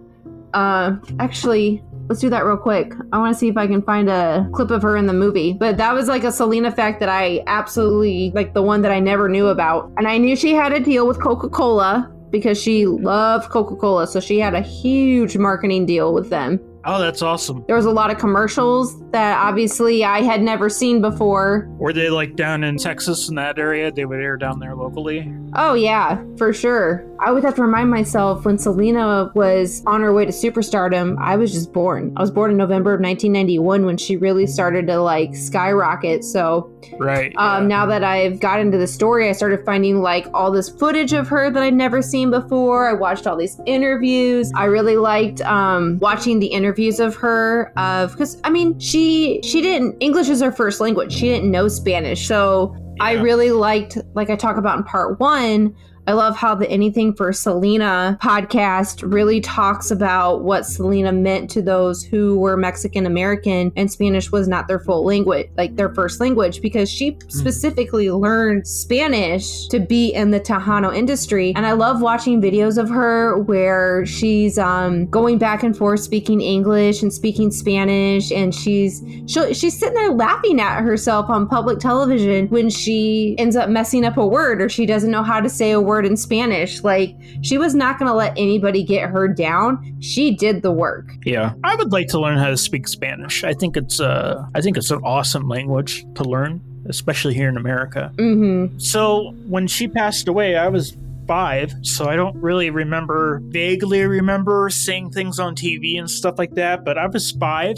Uh, actually, let's do that real quick. I want to see if I can find a clip of her in the movie. But that was like a Selena fact that I absolutely like the one that I never knew about. And I knew she had a deal with Coca Cola because she loved Coca Cola, so she had a huge marketing deal with them. Oh, that's awesome. There was a lot of commercials that obviously I had never seen before. Were they like down in Texas in that area? They would air down there locally. Oh, yeah, for sure. I would have to remind myself when Selena was on her way to superstardom, I was just born. I was born in November of 1991 when she really started to like skyrocket. So, Right. um, now that I've got into the story, I started finding like all this footage of her that I'd never seen before. I watched all these interviews. I really liked um, watching the interviews of her of because I mean she she didn't English is her first language. She didn't know Spanish, so I really liked like I talk about in part one. I love how the Anything for Selena podcast really talks about what Selena meant to those who were Mexican American and Spanish was not their full language, like their first language, because she specifically learned Spanish to be in the Tejano industry. And I love watching videos of her where she's um, going back and forth speaking English and speaking Spanish, and she's she's sitting there laughing at herself on public television when she ends up messing up a word or she doesn't know how to say a word in Spanish. Like she was not going to let anybody get her down. She did the work. Yeah, I would like to learn how to speak Spanish. I think it's uh, I think it's an awesome language to learn, especially here in America. Mm-hmm. So when she passed away, I was five, so I don't really remember, vaguely remember seeing things on TV and stuff like that. But I was five.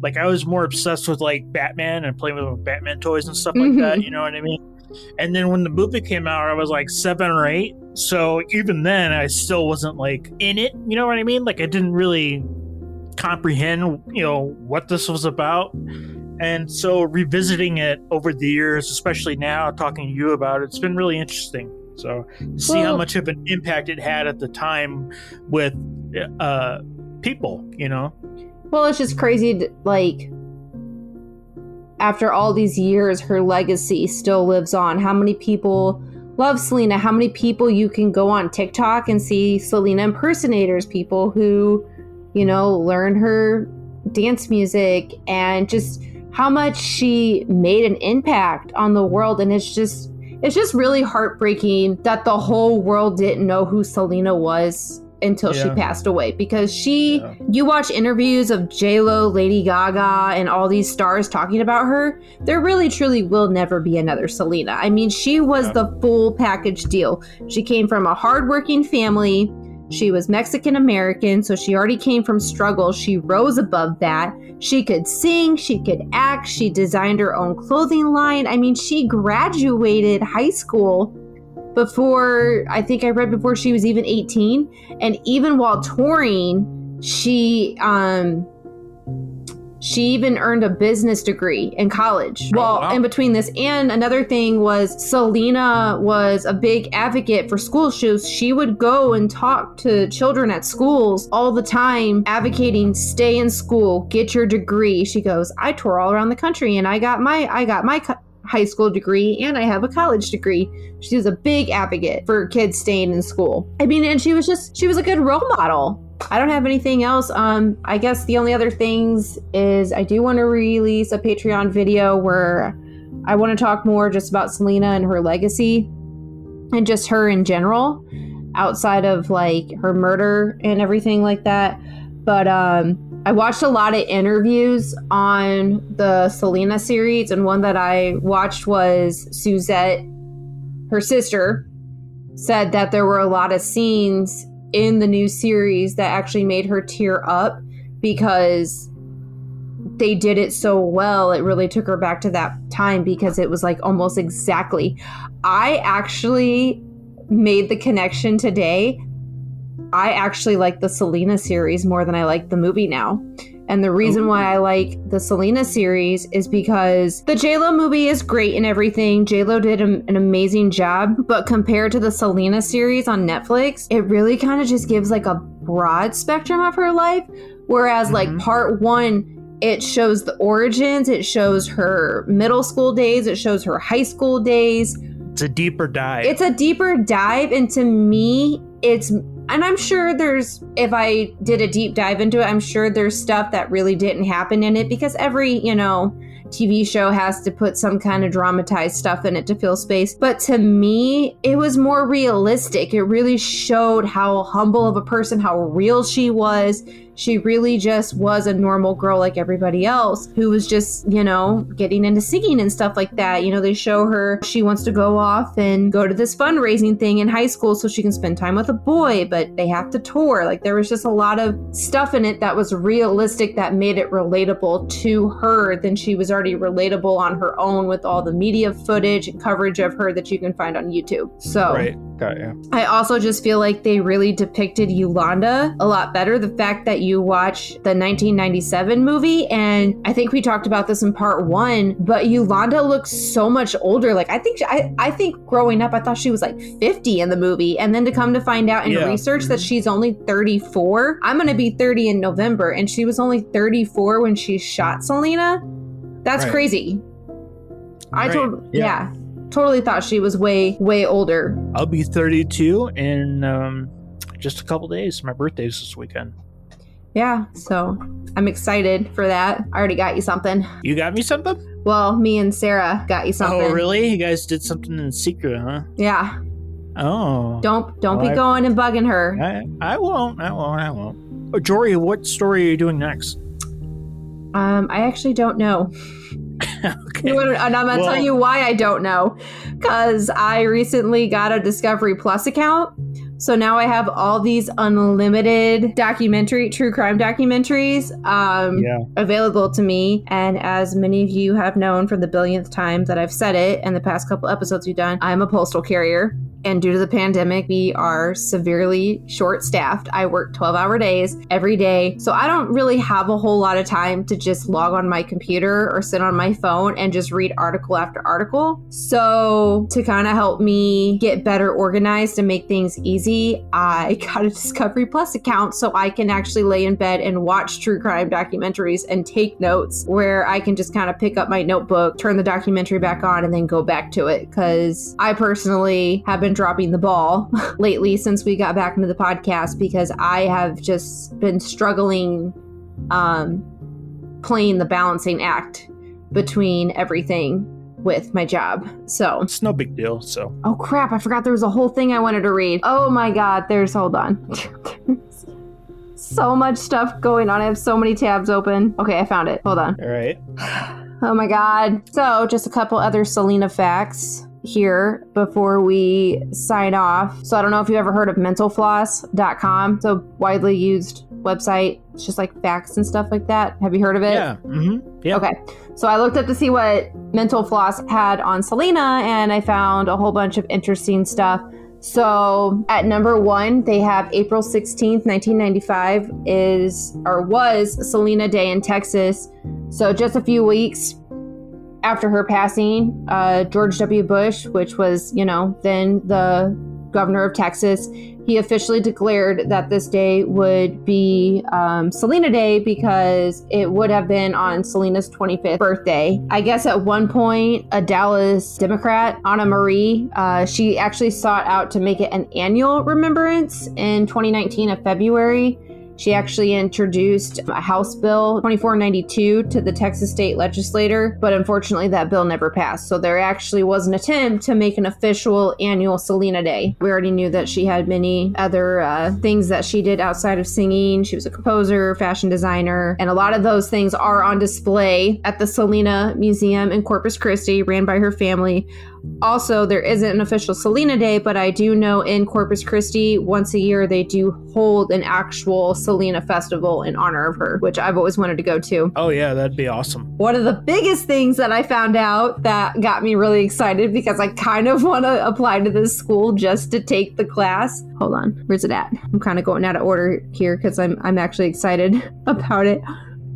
Like I was more obsessed with like Batman and playing with Batman toys and stuff like Mhm. that. You know what I mean? And then when the movie came out, I was like seven or eight. So even then, I still wasn't like in it. You know what I mean? Like I didn't really comprehend, you know, what this was about. And so revisiting it over the years, especially now talking to you about it, it's been really interesting. So to see how much of an impact it had at the time with uh, people, you know? Well, it's just crazy. To, like, after all these years, her legacy still lives on. How many people love Selena? How many people you can go on TikTok and see Selena impersonators? People who, you know, learn her dance music and just how much she made an impact on the world. And it's just. It's just really heartbreaking that the whole world didn't know who Selena was until she passed away because she you watch interviews of j-lo lady gaga and all these stars talking about her there really truly will never be another selena. I mean she was the full package deal. She came from a hardworking family. She was mexican american so she already came from struggle. She rose above that. She could sing she could act she designed her own clothing line. I mean she graduated high school before I think I read before she was even 18 and even while touring she um She even earned a business degree in college. well, wow. in between this and another thing was Selena was a big advocate for school shoes. She would go and talk to children at schools all the time, advocating stay in school, get your degree. She goes, I tour all around the country and I got my I got my high school degree and I have a college degree. She was a big advocate for kids staying in school. I mean, and she was just she was a good role model. I don't have anything else. Um, I guess the only other things is I do want to release a Patreon video where I want to talk more just about Selena and her legacy and just her in general, outside of like her murder and everything like that. But um, I watched a lot of interviews on the Selena series, and one that I watched was Suzette, her sister, said that there were a lot of scenes in the new series that actually made her tear up because they did it so well. It really took her back to that time because it was like almost exactly. I actually made the connection today. I actually like the Selena series more than I like the movie now. And the reason why I like the Selena series is because the JLo movie is great and everything. JLo did a- an amazing job, but compared to the Selena series on Netflix, it really kind of just gives like a broad spectrum of her life. Whereas, like, mm-hmm. part one, it shows the origins, it shows her middle school days, it shows her high school days. It's a deeper dive. It's a deeper dive, and to me, it's and I'm sure there's if I did a deep dive into it, I'm sure there's stuff that really didn't happen in it because every, you know, TV show has to put some kind of dramatized stuff in it to fill space. But to me, it was more realistic. It really showed how humble of a person, how real she was. She really just was a normal girl like everybody else who was just, you know, getting into singing and stuff like that. You know, they show her she wants to go off and go to this fundraising thing in high school so she can spend time with a boy, but they have to tour. Like there was just a lot of stuff in it that was realistic that made it relatable to her than she was already relatable on her own with all the media footage and coverage of her that you can find on YouTube. So right. Got ya. I also just feel like they really depicted Yolanda a lot better. The fact that you watch the 1997 movie, and I think we talked about this in part one, but Yolanda looks so much older. Like I think I, I think growing up, I thought she was like 50 in the movie, and then to come to find out in Yeah. research that she's only 34. I'm gonna be 30 in November, and she was only 34 when she shot Selena. That's Right. crazy. I Right. told Yeah. yeah, totally thought she was way way older. I'll be 32 in um, just a couple days. My birthday's this weekend. Yeah, so I'm excited for that. I already got you something. You got me something? Well, me and Sarah got you something. Oh, really? You guys did something in secret, huh? Yeah. Oh. Don't don't Well, be I- going and bugging her. I, I won't. I won't. I won't. Oh, Jory, what story are you doing next? Um, I actually don't know. You wanna- and I'm gonna Well- tell you why I don't know. Cause I recently got a Discovery Plus account. So now I have all these unlimited documentary, true crime documentaries um, Yeah. available to me. And as many of you have known from the billionth time that I've said it and the past couple episodes we've done, I'm a postal carrier. And due to the pandemic, we are severely short staffed. I work 12 hour days every day. So I don't really have a whole lot of time to just log on my computer or sit on my phone and just read article after article. So to kind of help me get better organized and make things easy, I got a Discovery Plus account so I can actually lay in bed and watch true crime documentaries and take notes where I can just kind of pick up my notebook, turn the documentary back on, and then go back to it. Because I personally have been dropping the ball lately since we got back into the podcast because I have just been struggling um, playing the balancing act between everything with my job. So It's no big deal. So Oh crap, I forgot there was a whole thing I wanted to read. Oh my god, there's hold on. There's so much stuff going on. I have so many tabs open. Okay, I found it. Hold on. all right. Oh my god. So, just a couple other Selena facts here before we sign off. So, I don't know if you've ever heard of mentalfloss.com. It's a widely used website. It's just like facts and stuff like that. Have you heard of it? Yeah. Mm-hmm. Yeah. Okay. So I looked up to see what Mental Floss had on Selena, and I found a whole bunch of interesting stuff. So at number one, they have April 16th, 1995 is or was Selena Day in Texas. So just a few weeks after her passing, uh, George W. Bush, which was, you know, then the governor of Texas, he officially declared that this day would be um, Selena Day because it would have been on Selena's 25th birthday. I guess at one point, a Dallas Democrat, Anna Marie, uh, she actually sought out to make it an annual remembrance in 2019 of February. She actually introduced a House Bill 2492 to the Texas state legislature, but unfortunately that bill never passed. So there actually was an attempt to make an official annual Selena Day. We already knew that she had many other uh, things that she did outside of singing. She was a composer, fashion designer, and a lot of those things are on display at the Selena Museum in Corpus Christi, ran by her family. Also, there isn't an official Selena Day, but I do know in Corpus Christi, once a year, they do hold an actual Selena festival in honor of her, which I've always wanted to go to. Oh, yeah, that'd be awesome. One of the biggest things that I found out that got me really excited because I kind of want to apply to this school just to take the class. Hold on, where's it at? I'm kind of going out of order here because I'm, I'm actually excited about it.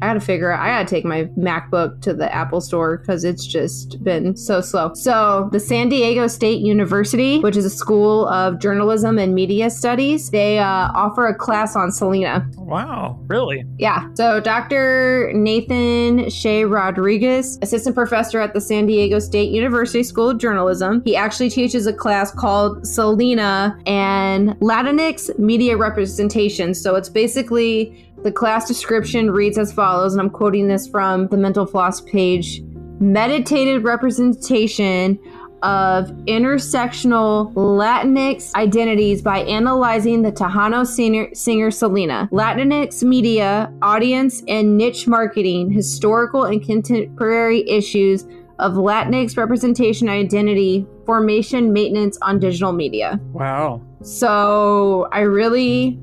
I gotta figure out, I gotta take my MacBook to the Apple store because it's just been so slow. So, the San Diego State University, which is a school of journalism and media studies, they uh, offer a class on Selena. Wow, really? Yeah. So, Dr. Nathian Shae Rodriguez, assistant professor at the San Diego State University School of Journalism, he actually teaches a class called Selena and Latinx Media Representation. So, it's basically the class description reads as follows, and I'm quoting this from the Mental Floss page meditated representation of intersectional Latinx identities by analyzing the Tejano singer, singer Selena, Latinx media, audience, and niche marketing, historical and contemporary issues of Latinx representation identity, formation, maintenance on digital media. Wow. So I really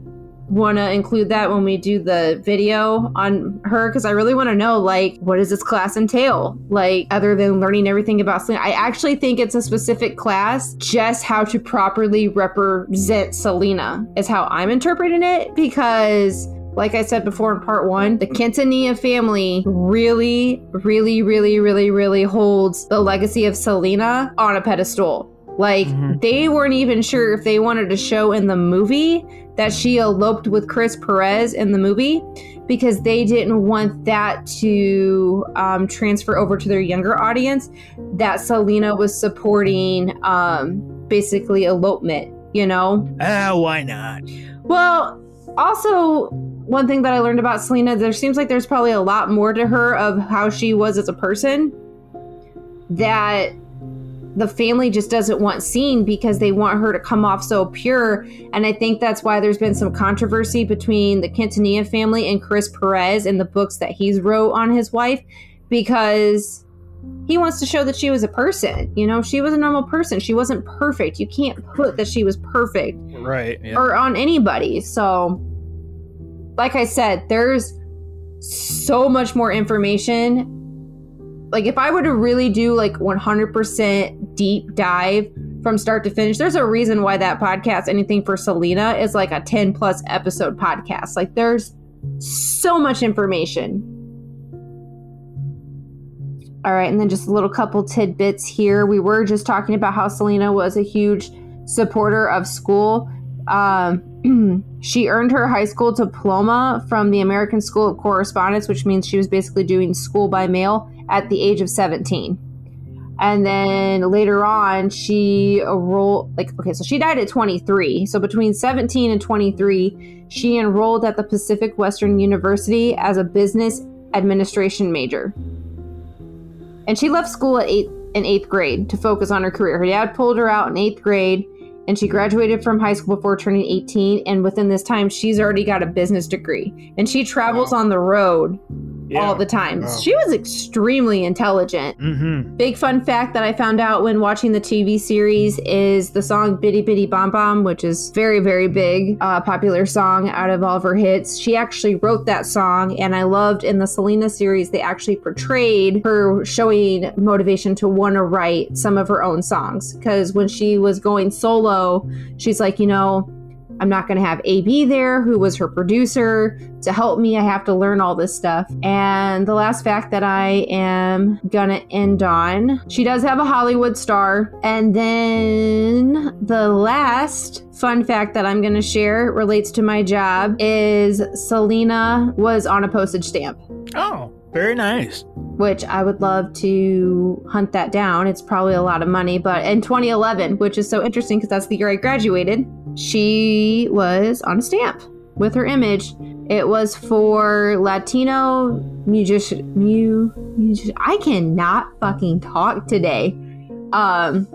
want to include that when we do the video on her because I really want to know like what does this class entail like other than learning everything about Selena I actually think it's a specific class just how to properly represent Selena is how I'm interpreting it because like I said before in part one, the Quintanilla family really, really, really, really, really holds the legacy of Selena on a pedestal. Like, mm-hmm. they weren't even sure if they wanted to show in the movie that she eloped with Chris Perez in the movie because they didn't want that to um, transfer over to their younger audience that Selena was supporting um, basically elopement, you know? Ah, uh, why not? Well, also, one thing that I learned about Selena, there seems like there's probably a lot more to her of how she was as a person that the family just doesn't want seen because they want her to come off so pure. And I think that's why there's been some controversy between the Quintanilla family and Chris Perez in the books that he's wrote on his wife because he wants to show that she was a person. You know, she was a normal person. She wasn't perfect. You can't put that she was perfect. Right. Yeah. Or on anybody. So, like I said, there's so much more information like if I were to really do like 100% deep dive from start to finish, there's a reason why that podcast, anything for Selena, is like a 10 plus episode podcast. Like there's so much information. All right, and then just a little couple tidbits here. We were just talking about how Selena was a huge supporter of school. Um, she earned her high school diploma from the American School of Correspondence, which means she was basically doing school by mail at the age of 17. And then later on, she enrolled, like, okay, so she died at 23. So between 17 and 23, she enrolled at the Pacific Western University as a business administration major. And she left school at eighth, in eighth grade to focus on her career. Her dad pulled her out in eighth grade, and she graduated from high school before turning 18. And within this time, she's already got a business degree. And she travels on the road all the time. Wow. She was extremely intelligent. Mm-hmm. Big fun fact that I found out when watching the TV series is the song Bidi Bidi Bom Bom, which is very, very big, uh, popular song out of all of her hits. She actually wrote that song, and I loved in the Selena series, they actually portrayed her showing motivation to want to write some of her own songs. Because when she was going solo, she's like, you know, I'm not going to have AB there, who was her mm. producer, to help me. I have to learn all this stuff. And the last fact that I am going to end on she does have a Hollywood star. And then the last fun fact that I'm going to share relates to my job is Selena was on a postage stamp Oh, very nice. which I would love to hunt that down. It's probably a lot of money, but in 2011, which is so interesting because that's the year I graduated, she was on a stamp with her image. It was for Latino musician. Mu, music, I cannot fucking talk today. Um,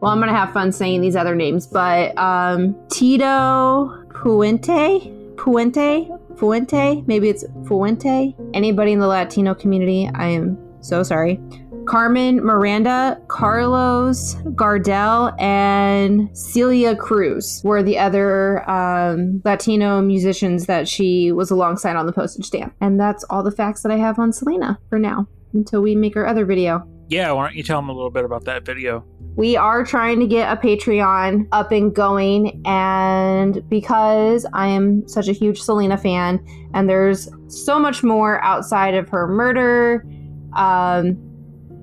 well, I'm gonna have fun saying these other names, but um, Tito Puente, Puente, Fuente, maybe it's Fuente. Anybody in the Latino community, I am so sorry. Carmen Miranda, Carlos Gardel, and Celia Cruz were the other um, Latino musicians that she was alongside on the postage stamp. And that's all the facts that I have on Selena for now until we make our other video. Yeah, why don't you tell them a little bit about that video? We are trying to get a Patreon up and going, and because I am such a huge Selena fan, and there's so much more outside of her murder um,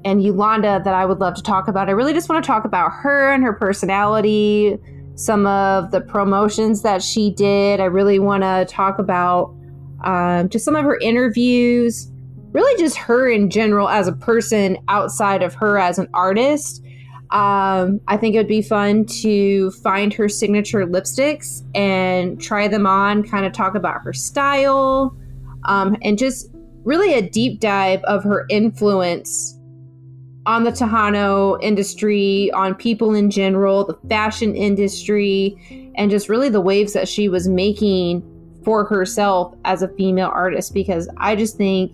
and Yolanda that I would love to talk about. I really just want to talk about her and her personality, some of the promotions that she did. I really want to talk about um, just some of her interviews, really just her in general as a person outside of her as an artist. Um, I think it would be fun to find her signature lipsticks and try them on, kind of talk about her style, um, and just really a deep dive of her influence on the Tejano industry, on people in general, the fashion industry, and just really the waves that she was making for herself as a female artist. Because I just think,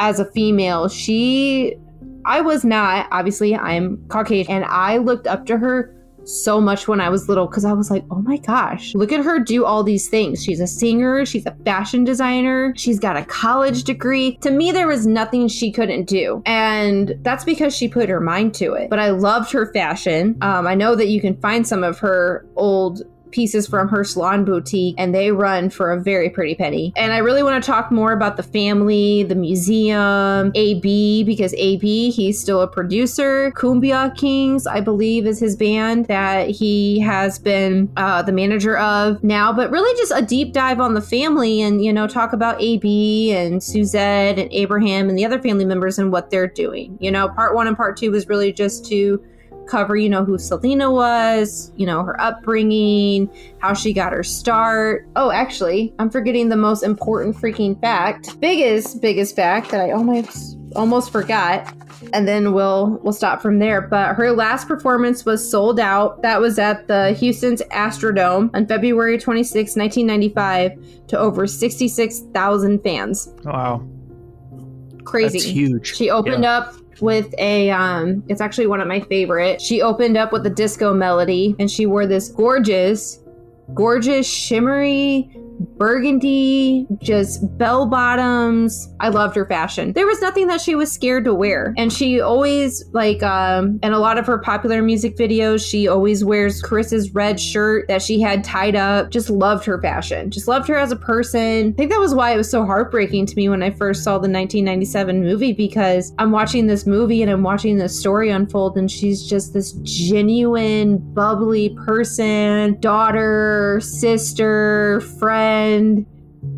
as a female, she I was not, obviously, I'm Caucasian, and I looked up to her so much when I was little because I was like, oh my gosh, look at her do all these things. She's a singer, she's a fashion designer, she's got a college degree. To me, there was nothing she couldn't do. And that's because she put her mind to it. But I loved her fashion. Um, I know that you can find some of her old pieces from her salon boutique and they run for a very pretty penny. And I really want to talk more about the family, the museum, AB, because AB, he's still a producer. Kumbia Kings, I believe, is his band that he has been uh, the manager of now. But really just a deep dive on the family and, you know, talk about AB and Suzette and Abraham and the other family members and what they're doing. You know, part one and part two was really just to cover, you know, who Selena was, you know, her upbringing, how she got her start. Oh, actually, I'm forgetting the most important freaking fact. Biggest, biggest fact that I almost almost forgot. And then we'll we'll stop from there. But her last performance was sold out. That was at the Houston's Astrodome on February 26, 1995, to over 66,000 fans. Wow. Crazy. That's huge. She opened Yeah. up with a um it's actually one of my favorite. She opened up with a disco melody and she wore this gorgeous gorgeous shimmery burgundy just bell bottoms. I loved her fashion. There was nothing that she was scared to wear. And she always like um in a lot of her popular music videos she always wears chris's red shirt that she had tied up. Just loved her fashion. Just loved her as a person. I think that was why it was so heartbreaking to me when i first saw the 1997 movie because i'm watching this movie and i'm watching this story unfold and she's just this genuine bubbly person. Daughter sister friend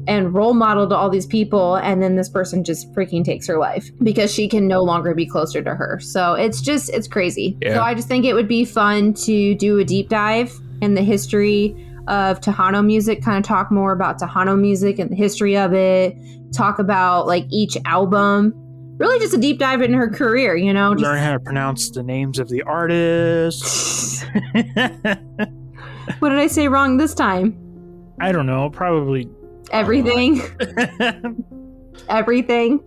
and role model to all these people and then this person just freaking takes her life because she can no longer be closer to her so it's just it's crazy Yeah. so i just think it would be fun to do a deep dive in the history of Tejano music, kind of talk more about Tejano music and the history of it, talk about like each album, really just a deep dive in her career, you know? Just, Learn how to pronounce the names of the artists. what did I say wrong this time? I don't know. Probably Everything. Everything.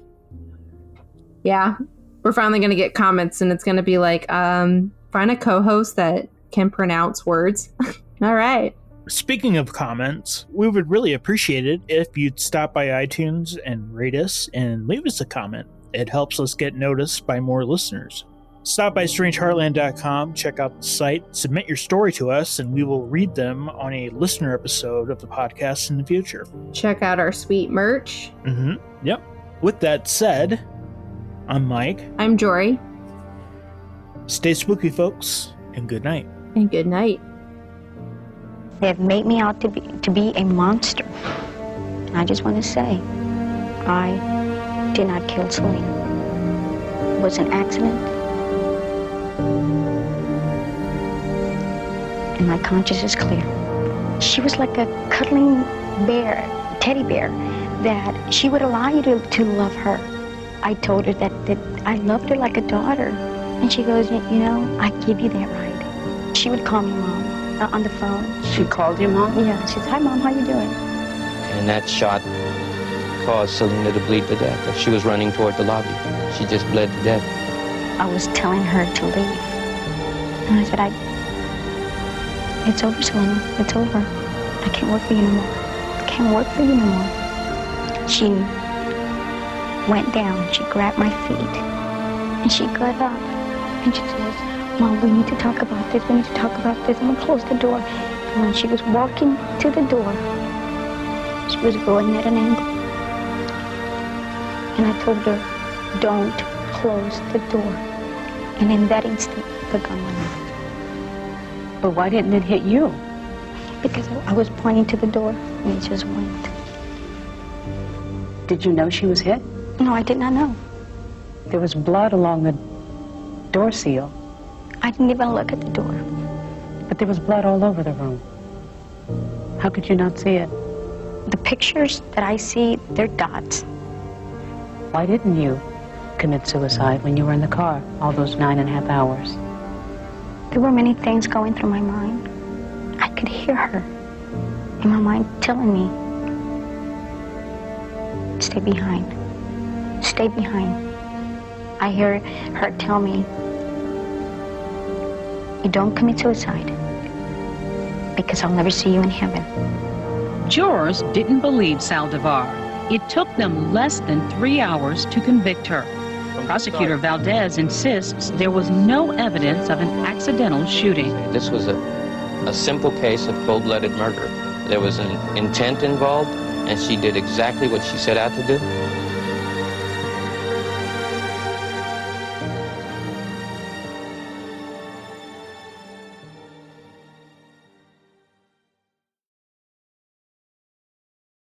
Yeah. We're finally going to get comments and it's going to be like, um, find a co host that can pronounce words. All right. Speaking of comments, we would really appreciate it if you'd stop by iTunes and rate us and leave us a comment. It helps us get noticed by more listeners. Stop by strangeheartland.com, check out the site, submit your story to us, and we will read them on a listener episode of the podcast in the future. Check out our sweet merch. Mm-hmm. Yep. With that said, I'm Mike. I'm Jory. Stay spooky, folks, and good night. And good night. They have made me out to be to be a monster. And I just want to say, I did not kill Selena. It was an accident. And my conscience is clear. She was like a cuddling bear, teddy bear, that she would allow you to, to love her. I told her that, that I loved her like a daughter. And she goes, you you know, I give you that right. She would call me mom uh, on the phone. She called you mom? Yeah, she said, hi mom, how you doing? And that shot caused Selena to bleed to death. She was running toward the lobby, she just bled to death. I was telling her to leave. And I said, I, it's over, Selena. It's over. I can't work for you no more. I can't work for you no more. She went down. She grabbed my feet. And she got up. And she says, Mom, we need to talk about this. We need to talk about this. I'm going to close the door. And when she was walking to the door, she was going at an angle. And I told her, don't close the door. And in that instant, the gun went off. But why didn't it hit you? Because I was pointing to the door, and it just went. Did you know she was hit? No, I did not know. There was blood along the door seal. I didn't even look at the door. But there was blood all over the room. How could you not see it? The pictures that I see, they're dots. Why didn't you commit suicide when you were in the car all those nine and a half hours? There were many things going through my mind. I could hear her in my mind telling me, stay behind, stay behind. I hear her tell me, you don't commit suicide because I'll never see you in heaven. Jurors didn't believe Saldivar. It took them less than three hours to convict her. Prosecutor Valdez insists there was no evidence of an accidental shooting. This was a, a simple case of cold-blooded murder. There was an intent involved, and she did exactly what she set out to do.